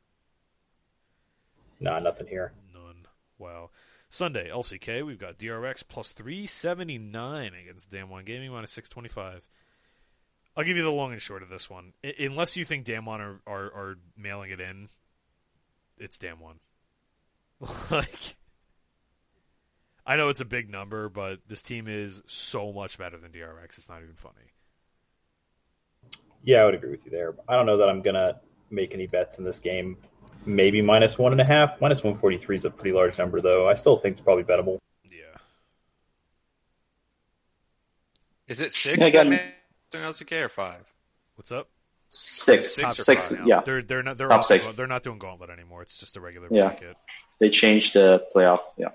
Nah, nothing here. None. Wow. Sunday, LCK, we've got DRX plus 379 against Damwon Gaming minus 625. I'll give you the long and short of this one. I- unless you think Damwon are, are, are mailing it in, it's Damwon. like, I know it's a big number, but this team is so much better than DRX. It's not even funny. Yeah, I would agree with you there. I don't know that I'm going to make any bets in this game. maybe minus one and a half. Minus one forty three is a pretty large number, though. I still think it's probably bettable. Yeah. Is it six Yeah, I got- made LCK or five? What's up? Six, Six six, yeah. They're they're not they're Top off- six. they're not doing gauntlet anymore. It's just a regular Yeah. bracket. They changed the playoff. Yeah.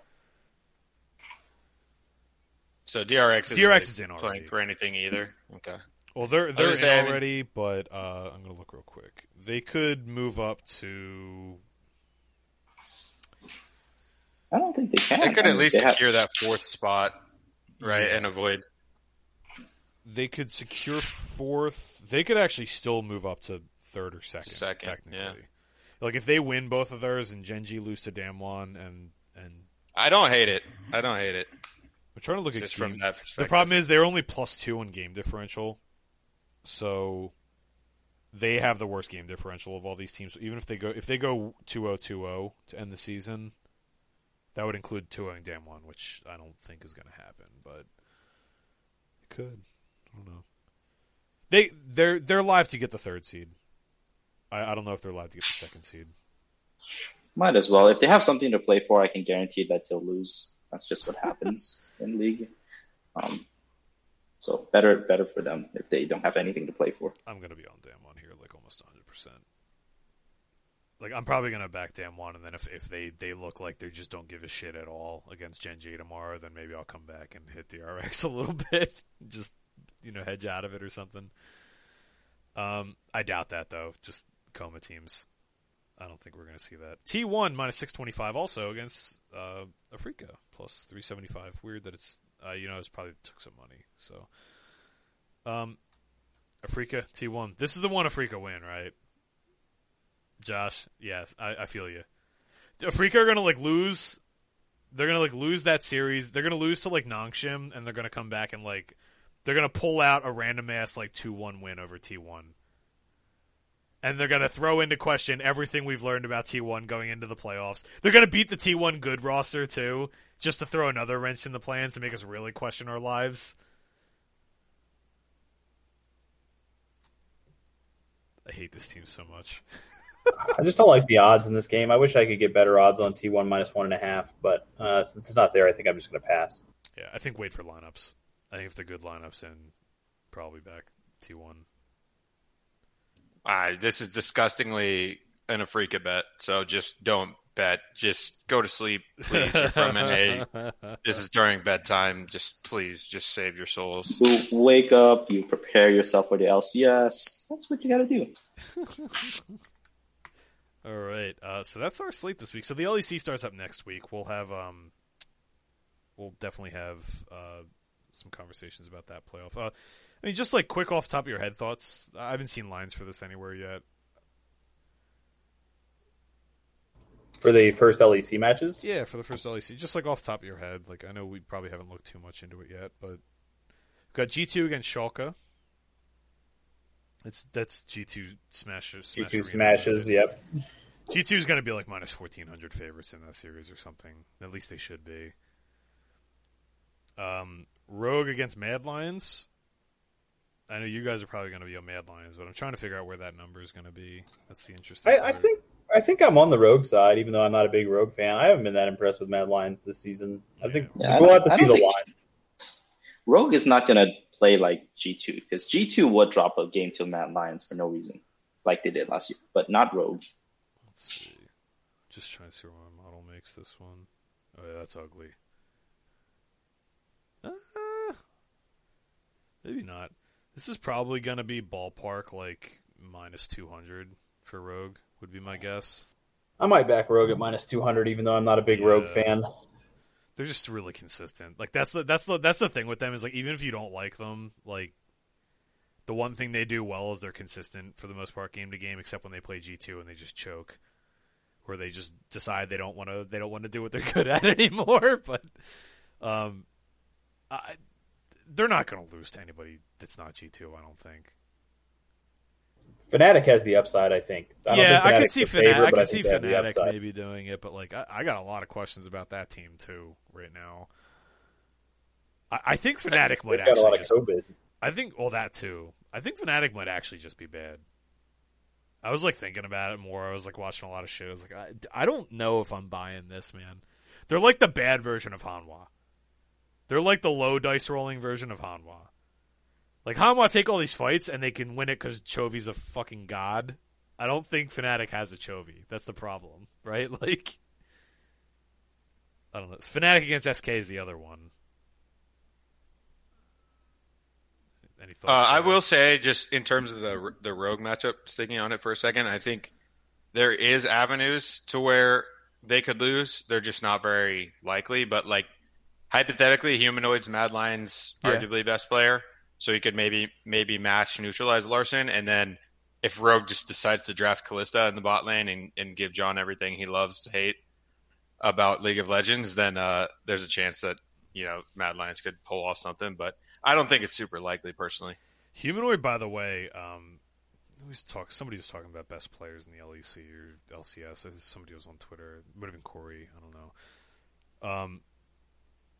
So DRX is DRX is in already. playing for anything either. Okay. Well, they're they're in gonna say, I mean- already, but uh, I'm gonna look real quick. They could move up to. I don't think they can. They could I at least they have- secure that fourth spot, right, Yeah. and avoid. They could secure fourth. They could actually still move up to third or second. Second, technically. yeah. Like if they win both of theirs and Gen G lose to Damwon and and I don't hate it. I don't hate it. I'm trying to look Just at from game- that The problem is they're only plus two in game differential, so they have the worst game differential of all these teams. So even if they go if they go 2-0-2-0 to end the season, that would include 2-0ing Damwon, which I don't think is going to happen, but it could. I don't know. They they're they're live to get the third seed. I, I don't know if they're live to get the second seed. Might as well. If they have something to play for, I can guarantee that they'll lose. That's just what happens in league. Um, so better, better for them if they don't have anything to play for. I'm gonna be on Damwon here, like almost 100. percent Like I'm probably gonna back Damwon, and then if if they they look like they just don't give a shit at all against Gen G tomorrow, then maybe I'll come back and hit the RX a little bit, just you know hedge out of it or something. Um, I doubt that though. Just coma teams. I don't think we're gonna see that. T1 minus 625 also against uh, Afreeca plus 375. Weird that it's uh, you know it's probably took some money. So, um, Afreeca T1. This is the one Afreeca win, right? Josh, yes, I, I feel you. Afreeca are gonna like lose. They're gonna like lose that series. They're gonna lose to like Nongshim, and they're gonna come back and like they're gonna pull out a random ass like two one win over T one and they're going to throw into question everything we've learned about T1 going into the playoffs. They're going to beat the T1 good roster too, just to throw another wrench in the plans to make us really question our lives. I hate this team so much. I just don't like the odds in this game. I wish I could get better odds on T1 minus one and a half, but uh, since it's not there, I think I'm just going to pass. Yeah, I think wait for lineups. I think if they're good lineups, and probably back T1 uh, this is disgustingly in a freak a bet. So just don't bet. Just go to sleep, please. You're from NA. This is during bedtime. Just please, just save your souls. You wake up. You prepare yourself for the LCS. That's what you got to do. All right. Uh, so that's our slate this week. So the LEC starts up next week. We'll have um, we'll definitely have uh, some conversations about that playoff. Uh, I mean, just like quick off top of your head thoughts. I haven't seen lines for this anywhere yet. For the first LEC matches, Yeah, for the first LEC, just like off top of your head. Like I know we probably haven't looked too much into it yet, but we've got G two against Schalke. It's that's G two smashes. G two smashes. Yep. G two is going to be like minus fourteen hundred favorites in that series or something. At least they should be. Um, Rogue against Mad Lions. I know you guys are probably going to be on Mad Lions, but I'm trying to figure out where that number is going to be. That's the interesting. I, I think I think I'm on the Rogue side, even though I'm not a big Rogue fan. I haven't been that impressed with Mad Lions this season. I think Yeah, we'll don't- have to I see the line. Rogue is not going to play like G2 because G2 would drop a game to Mad Lions for no reason, like they did last year, but not Rogue. Let's see. Just trying to see where my model makes this one. Oh yeah, that's ugly. Uh, maybe not. This is probably going to be ballpark like minus 200 for Rogue, would be my guess. I might back Rogue at minus 200, even though I'm not a big Rogue fan. They're just really consistent. Like that's the that's the that's the thing with them is like even if you don't like them, like the one thing they do well is they're consistent for the most part game to game, except when they play G two and they just choke, where they just decide they don't want to they don't want to do what they're good at anymore. But um, I, they're not going to lose to anybody that's not G two. I don't think. Fnatic has the upside, I think. I yeah, I could see Fnatic. I could see think they have the Fnatic maybe doing it, but like I, I got a lot of questions about that team too right now. I, I think Fnatic might got a lot actually of just COVID. I think well that too. I think Fnatic might actually just be bad. I was like thinking about it more. I was like watching a lot of shit. I was like, I, I don't know if I'm buying this, man. They're like the bad version of Hanwha. They're like the low dice rolling version of Hanwha. Like Hanwha take all these fights and they can win it because Chovy's a fucking god. I don't think Fnatic has a Chovy. That's the problem, right? Like, I don't know. Fnatic against SK is the other one. Any Uh, thoughts? I will say, just in terms of the the rogue matchup, sticking on it for a second, I think there is avenues to where they could lose. They're just not very likely. But like hypothetically, Humanoid's, Mad Lion's Yeah. arguably best player, so he could maybe maybe match neutralize Larssen, and then if Rogue just decides to draft Kalista in the bot lane and, and give John everything he loves to hate about League of Legends, then uh, there's a chance that you know Mad Lions could pull off something. But I don't think it's super likely personally. Humanoid, by the way, um, talk, somebody was talking about best players in the LEC or LCS. Somebody was on Twitter. It would have been Corey. I don't know. Um,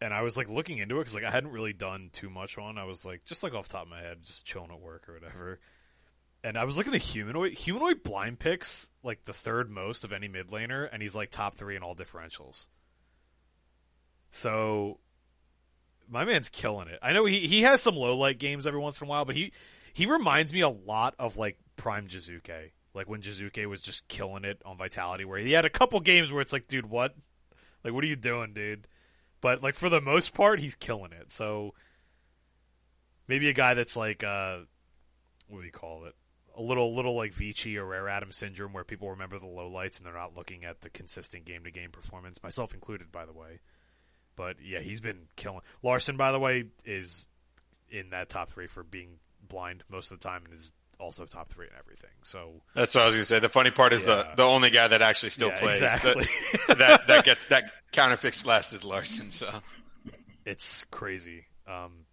and I was like looking into it because like I hadn't really done too much on. I was like just like off top of my head, just chilling at work or whatever. And I was looking at humanoid. Humanoid blind picks like the third most of any mid laner, and he's like top three in all differentials. So my man's killing it. I know he he has some low light games every once in a while, but he he reminds me a lot of like prime Jiizuke. Like when Jiizuke was just killing it on Vitality, where he had a couple games where it's like, dude, what? Like, what are you doing, dude? But like for the most part, he's killing it. So maybe a guy that's like, uh, what do you call it? A little, little like Vici or Rare Atom syndrome, where people remember the low lights and they're not looking at the consistent game to game performance. Myself included, by the way. But yeah, he's been killing. Larssen, by the way, is in that top three for being blind most of the time and is also top three in everything. So That's what I was gonna say. The funny part is Yeah. the the only guy that actually still Yeah, plays exactly. that, that that gets that counterpicks less is Larssen. So it's crazy. Um,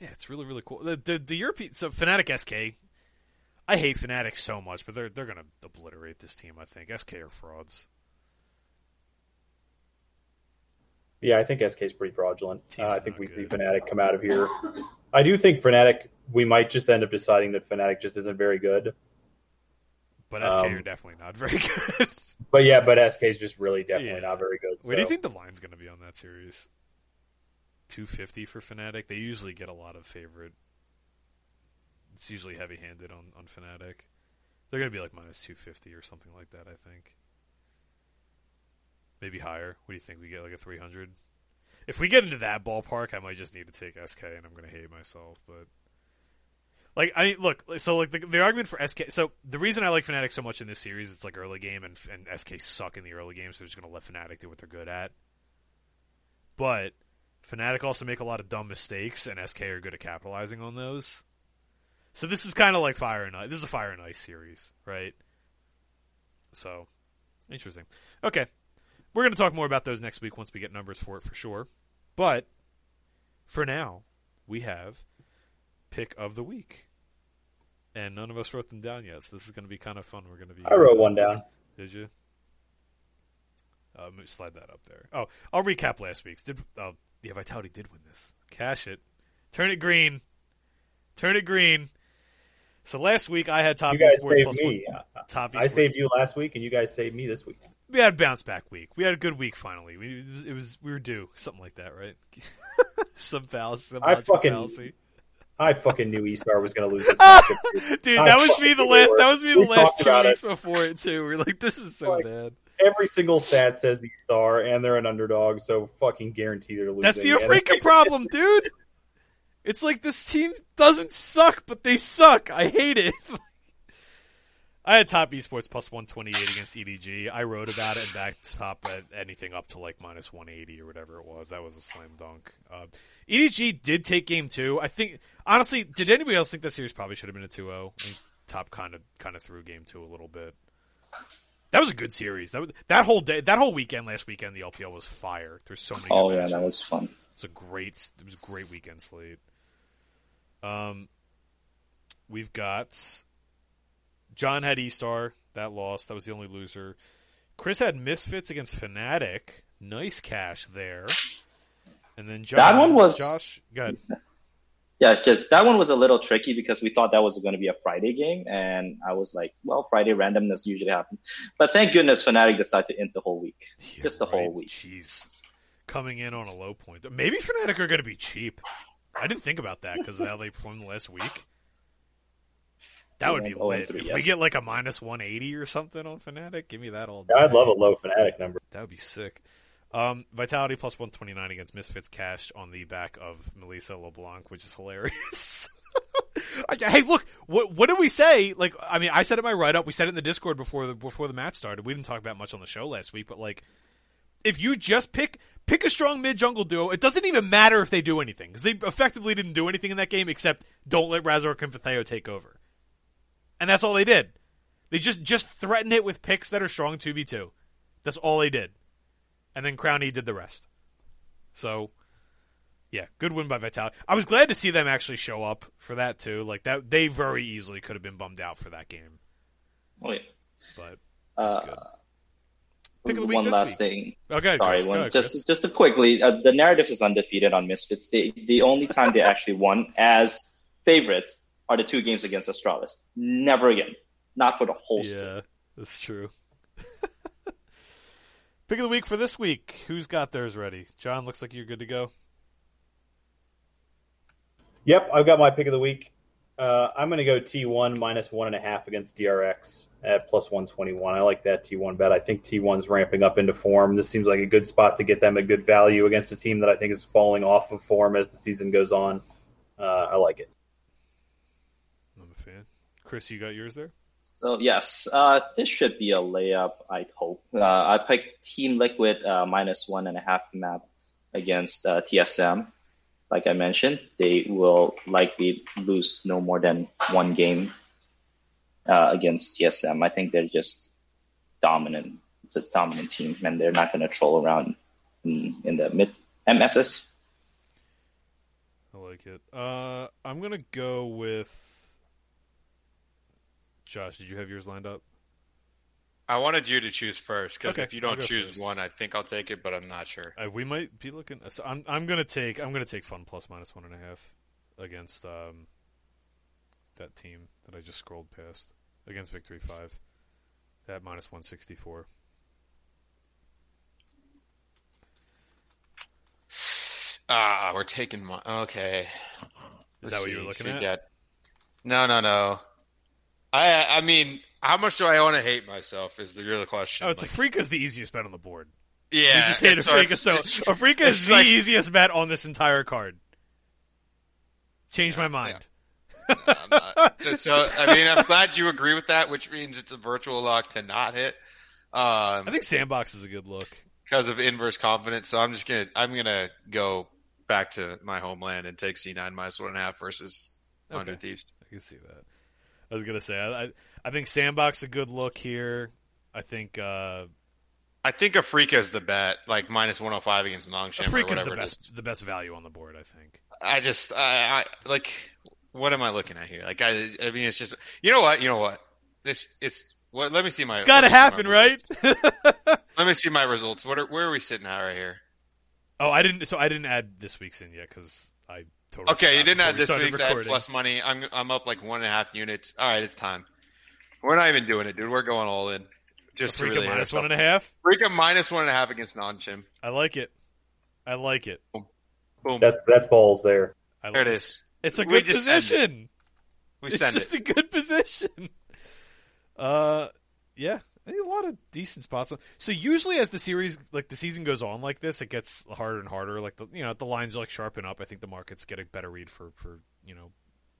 yeah, it's really really cool. The the, the European so Fnatic SK. I hate Fnatic so much, but they're they're gonna obliterate this team. I think SK are frauds. Yeah, I think SK is pretty fraudulent. Uh, I think not we see good. Fnatic come out of here. I do think Fnatic. We might just end up deciding that Fnatic just isn't very good. But SK Um, are definitely not very good. But yeah, but SK is just really definitely Yeah. not very good. What do you think the line's going to be on that series? Two fifty for Fnatic. They usually get a lot of favorite. It's usually heavy handed on on Fnatic. They're going to be like minus two fifty or something like that. I think. Maybe higher. What do you think? We get like a three hundred. If we get into that ballpark, I might just need to take SK, and I'm going to hate myself. But like, I mean look. So like the, the argument for SK. So the reason I like Fnatic so much in this series, it's like early game, and and SK suck in the early game, so they're just to let Fnatic do what they're good at. But Fnatic also make a lot of dumb mistakes, and SK are good at capitalizing on those. So this is kind of like Fire and Ice. This is a Fire and Ice series, right? So interesting. Okay, we're to talk more about those next week once we get numbers for it for sure. But for now, we have pick of the week, and none of us wrote them down yet. So this is going to be kind of fun. We're going to be. I wrote one down. Did you? Uh, slide that up there. Oh, I'll recap last week's. Did uh, yeah, Vitality did win this. Cash it. Turn it green. Turn it green. So last week I had top You guys esports saved me. one. Top I esports. saved you last week, and you guys saved me this week. We had a bounce back week. We had a good week finally. We it was, it was we were due something like that, right? some fallacy. Some I fucking- fallacy. I fucking knew Estar was going to lose this matchup. dude. Dude, that was me the last. it. That was me the We last two weeks before it too. We are like, this is so Like, bad. Every single stat says Estar, and they're an underdog, so fucking guaranteed they're losing. That's the Afreeca problem, dude. It's like this team doesn't suck, but they suck. I hate it. I had top esports plus 128 against EDG. I wrote about it and backed top at anything up to like minus 180 or whatever it was. That was a slam dunk. Uh, EDG did take game two. I think, honestly, did anybody else think that series probably should have been a 2 0? Top kind of kind of threw game two a little bit. That was a good series. That was, that whole day, that whole weekend, last weekend, the LPL was fire. There's so many. Oh yeah, matches. that was fun. It was a great. It was a great weekend slate. Um, we've got John had E Star that lost. That was the only loser. Chris had Misfits against Fnatic. Nice cash there. And then John, That one was- Josh. Good. Yeah, because that one was a little tricky because we thought that was going to be a Friday game, and I was like, well, Friday randomness usually happens. But thank goodness Fnatic decided to end the whole week. Yeah, Just the whole week. Jeez, coming in on a low point. Maybe Fnatic are going to be cheap. I didn't think about that because of how they performed last week. That would be lit. three, if we get like a minus one eighty or something on Fnatic, give me that all. Yeah, I'd love a low Fnatic number. That would be sick. Um, Vitality plus 129 against Misfits cashed on the back of Milica LeBlanc, which is hilarious. Hey, look, what what did we say? Like, I mean, I said it in my write up. We said it in the Discord before the before the match started. We didn't talk about much on the show last week, but like, if you just pick pick a strong mid jungle duo, it doesn't even matter if they do anything because they effectively didn't do anything in that game except don't let Razork and Vetheo take over, and that's all they did. They just just threaten it with picks that are strong two v two. That's all they did and then Crownie did the rest. So, yeah, good win by Vitality. I was glad to see them actually show up for that too. Like that, they very easily could have been bummed out for that game, Oh, yeah. but Uh, good. Pick of the week one last week. thing. okay. Sorry, Chris, one, ahead, just Chris. just to quickly, uh, the narrative is undefeated on Misfits. The the only time they actually won as favorites are the two games against Astralis. Never again. Not for the whole season. yeah, that's true. Pick of the week for this week. Who's got theirs ready? John, looks like you're good to go. Yep, I've got my pick of the week. Uh, I'm going to go T1 minus one and a half against DRX at plus 121. I like that T1 bet. I think T1's ramping up into form. This seems like a good spot to get them a good value against a team that I think is falling off of form as the season goes on. Uh, I like it. I'm a fan. Chris, you got yours there. So yes, uh, this should be a layup. I hope. Uh, I picked Team Liquid uh, minus one and a half map against uh, TSM. Like I mentioned, they will likely lose no more than one game uh, against TSM. I think they're just dominant. It's a dominant team, and they're not going to troll around in, in the mid MSS. I like it. Uh, I'm gonna go with Josh. Did you have yours lined up? I wanted you to choose first because Okay, if you don't choose first. one, I think I'll take it, but I'm not sure. Uh, we might be looking. So I'm I'm gonna take I'm gonna take FunPlus minus one and a half against um that team that I just scrolled past against Victory Five at minus one sixty four. Ah, we're taking my. Okay. Is Let's that what you were looking at? No, no, no. I I mean, how much do I want to hate myself? Is the real question. Oh, it's Like, Afreeca's the easiest bet on the board. yeah. you just hate Afreeca, so Afreeca is the like- easiest bet on this entire card. Change my mind. I'm not- so I mean, I'm glad you agree with that, which means it's a virtual lock to not hit. Um, I think Sandbox is a good look. because of inverse confidence. So I'm just gonna I'm gonna go back to my homeland and take C9 minus one and a half versus Okay. Hundred Thieves. I can see that. I was gonna say I I, think Sandbox a good look here. I think uh, I think Afreeca is the bet, like minus 105 against Nongshim or Afreeca's whatever the best is. the best value on the board. I think. I just I, I like what am I looking at here? Like I I mean it's just you know what you know what this it's what let me see my It's got to let me see my happen, right? Let me see my results. What are, where are we sitting at right here? oh, I didn't. So I didn't add this week's in yet because I totally. Okay, you didn't before add this started week's. I had recording. plus money. I'm I'm up like one and a half units. All right, it's time. We're not even doing it, dude. We're going all in. Just to Afreeca really minus one and a half. Freaking minus one and a half against Nongshim. I like it. I like it. Boom. That's that's balls there. I there it is. It's a We good just send it. position. We it's send just it. a good position. Uh, yeah, I think a lot of decent spots. So usually, as the series, like the season goes on, like this, it gets harder and harder. Like the you know the lines like sharpen up. I think the markets get a better read for for you know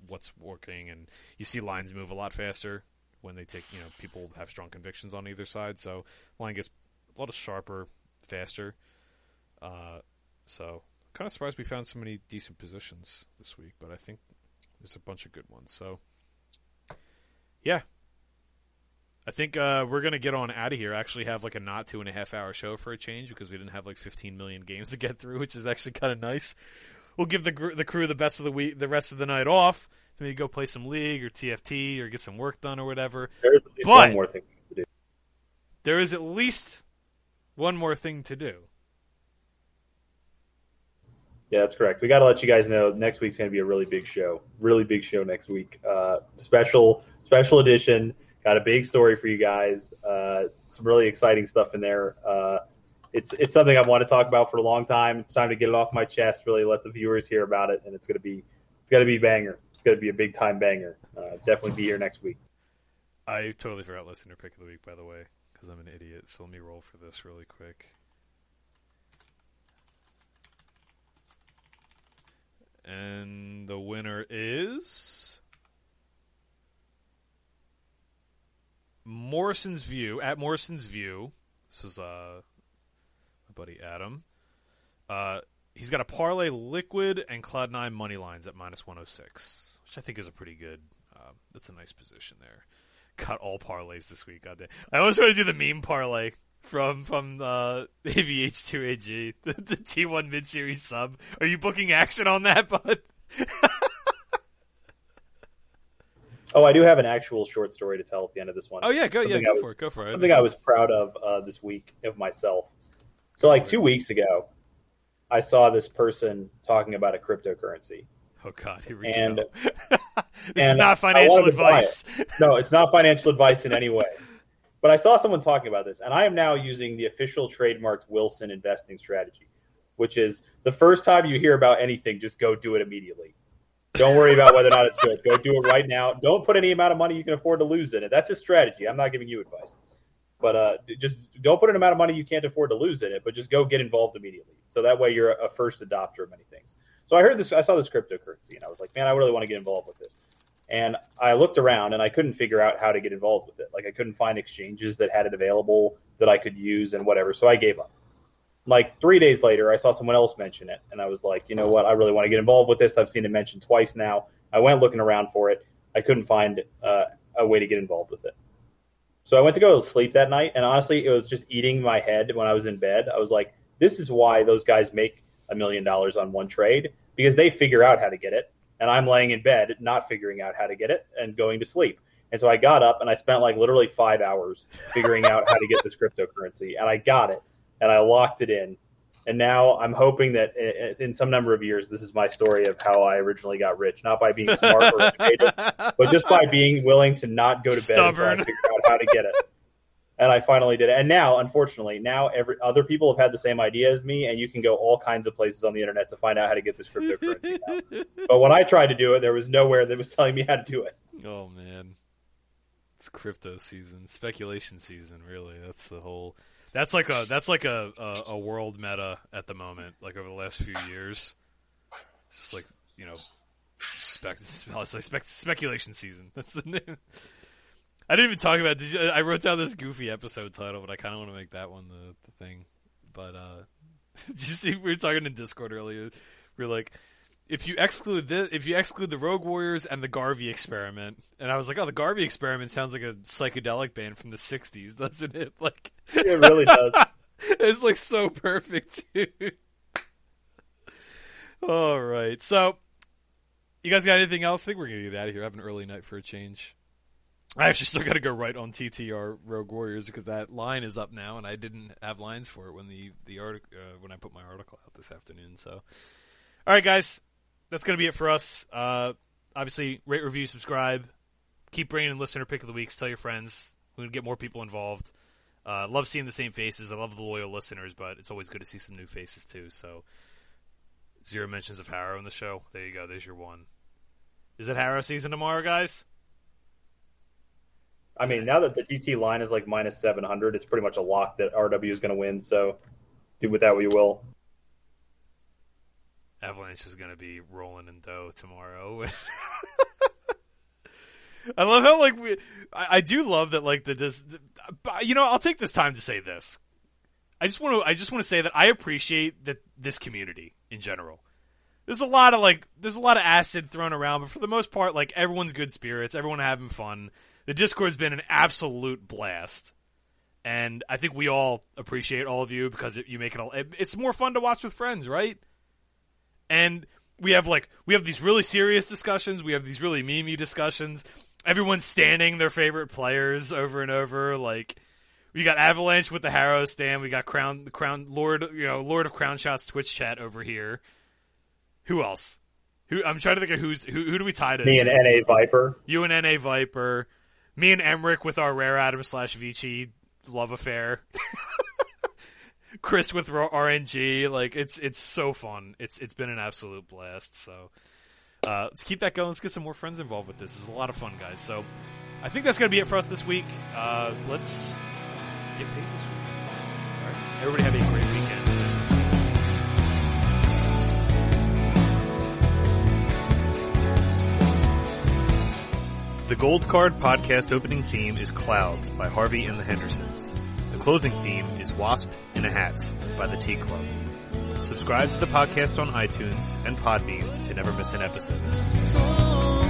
what's working, and you see lines move a lot faster when they take you know people have strong convictions on either side. So line gets a lot of sharper, faster. Uh, so kind of surprised we found so many decent positions this week, but I think there's a bunch of good ones. So, yeah, I think uh, we're gonna get on out of here. Actually, have like a not two and a half hour show for a change because we didn't have like 15 million games to get through, which is actually kind of nice. We'll give the gr- the crew the best of the week, the rest of the night off. Maybe go play some league or TFT or get some work done or whatever. There's at least But- one more thing to do. There is at least one more thing to do. Yeah, that's correct. We got to let you guys know next week's going to be a really big show. Really big show next week. Uh, special special edition. Got a big story for you guys. Uh, some really exciting stuff in there. Uh, it's it's something I want to talk about for a long time. It's time to get it off my chest. Really let the viewers hear about it, and it's to be it's to be banger. It's to be a big time banger. Uh, definitely be here next week. I totally forgot listener pick of the week, by the way, because I'm an idiot. So let me roll for this really quick. And the winner is Morrison's View. At Morrison's View, this is uh, my buddy Adam. Uh, he's got a parlay liquid and cloud nine money lines at minus 106, which I think is a pretty good. Uh, that's a nice position there. Cut all parlays this week. God damn. I always want to do the meme parlay from from uh, AVH2AG, the, the T1 mid series sub. Are you booking action on that, bud? oh, I do have an actual short story to tell at the end of this one. Oh yeah, go Something yeah, go was, for it, go for it. Something I was proud of uh, this week of myself. So, like two weeks ago, I saw this person talking about a cryptocurrency. Oh God, here we and, go. this and is not financial advice. No, it's not financial advice in any way. But I saw someone talking about this, and I am now using the official trademarked Wilson investing strategy, which is the first time you hear about anything, just go do it immediately. Don't worry about whether or not it's good. Go do it right now. Don't put any amount of money you can afford to lose in it. That's a strategy. I'm not giving you advice. But uh, just don't put an amount of money you can't afford to lose in it, but just go get involved immediately. So that way you're a first adopter of many things. So I heard this, I saw this cryptocurrency, and I was like, man, I really want to get involved with this. And I looked around and I couldn't figure out how to get involved with it. Like I couldn't find exchanges that had it available that I could use and whatever. So I gave up. Like three days later, I saw someone else mention it, and I was like, you know what? I really want to get involved with this. I've seen it mentioned twice now. I went looking around for it. I couldn't find uh, a way to get involved with it. So I went to go to sleep that night, and honestly, it was just eating my head when I was in bed. I was like, this is why those guys make a million dollars on one trade because they figure out how to get it and I'm laying in bed not figuring out how to get it and going to sleep. And so I got up and I spent like literally five hours figuring out how to get this cryptocurrency, and I got it and I locked it in. And now I'm hoping that eh, eh, in some number of years, this is my story of how I originally got rich, not by being smart or educated, but just by being willing to not go to bed Stubborn. until I figure out how to get it. And I finally did it. And now, unfortunately, now every other people have had the same idea as me, and you can go all kinds of places on the internet to find out how to get this cryptocurrency. now. But when I tried to do it, there was nowhere that was telling me how to do it. Oh man, it's crypto season, speculation season. Really, that's the whole. That's like a that's like a, a, a world meta at the moment. Like over the last few years, it's just like you know, spec, it's like spec, speculation season. That's the name. I didn't even talk about. You, I wrote down this goofy episode title, but I kind of want to make that one the, the thing. But uh, did you see? We were talking in Discord earlier. We are like, if you exclude this, if you exclude the Rogue Warriors and the Garvey Experiment, and I was like, oh, the Garvey Experiment sounds like a psychedelic band from the '60s, doesn't it? Like, it really does. it's like so perfect, dude. All right, so you guys got anything else? I think we're gonna get out of here. I have an early night for a change. I actually still got to go right on TTR Rogue Warriors because that line is up now, and I didn't have lines for it when the the article uh, when I put my article out this afternoon. So, all right, guys, that's gonna be it for us. Uh, obviously, rate, review, subscribe, keep bringing in listener pick of the weeks. Tell your friends. We're gonna get more people involved. Uh, love seeing the same faces. I love the loyal listeners, but it's always good to see some new faces too. So, zero mentions of Harrow in the show. There you go. There's your one. Is it Harrow season tomorrow, guys? I mean, now that the TT line is like minus 700, it's pretty much a lock that RW is going to win. So do with that what you will. Avalanche is going to be rolling in dough tomorrow. I love how like we. I, I, do love that like the this. You know, I'll take this time to say this. I just want to. I just want to say that I appreciate that this community in general. There's a lot of like. There's a lot of acid thrown around, but for the most part, like everyone's good spirits. Everyone having fun the Discord's been an absolute blast, and I think we all appreciate all of you because it, you make it all. It, it's more fun to watch with friends, right? And we have like we have these really serious discussions. We have these really memey discussions. Everyone's standing their favorite players over and over. Like we got Avalanche with the Harrow stand. We got Crown, the Crown Lord, you know, Lord of Crown Shots Twitch chat over here. Who else? Who I'm trying to think of who's who. Who do we tie to? Me and NA Viper. You and NA Viper. Me and Emmerich with our Rare Atom slash Vici love affair. Chris with RNG. Like it's it's so fun. It's it's been an absolute blast. So uh, let's keep that going. Let's get some more friends involved with this. It's a lot of fun, guys. So I think that's gonna be it for us this week. Uh, let's get paid this week. All right. Everybody have a great weekend. The Gold Card podcast opening theme is Clouds by Harvey and the Hendersons. Closing theme is Wasp in a Hat by the Tea Club. Subscribe to the podcast on iTunes and Podbean to never miss an episode.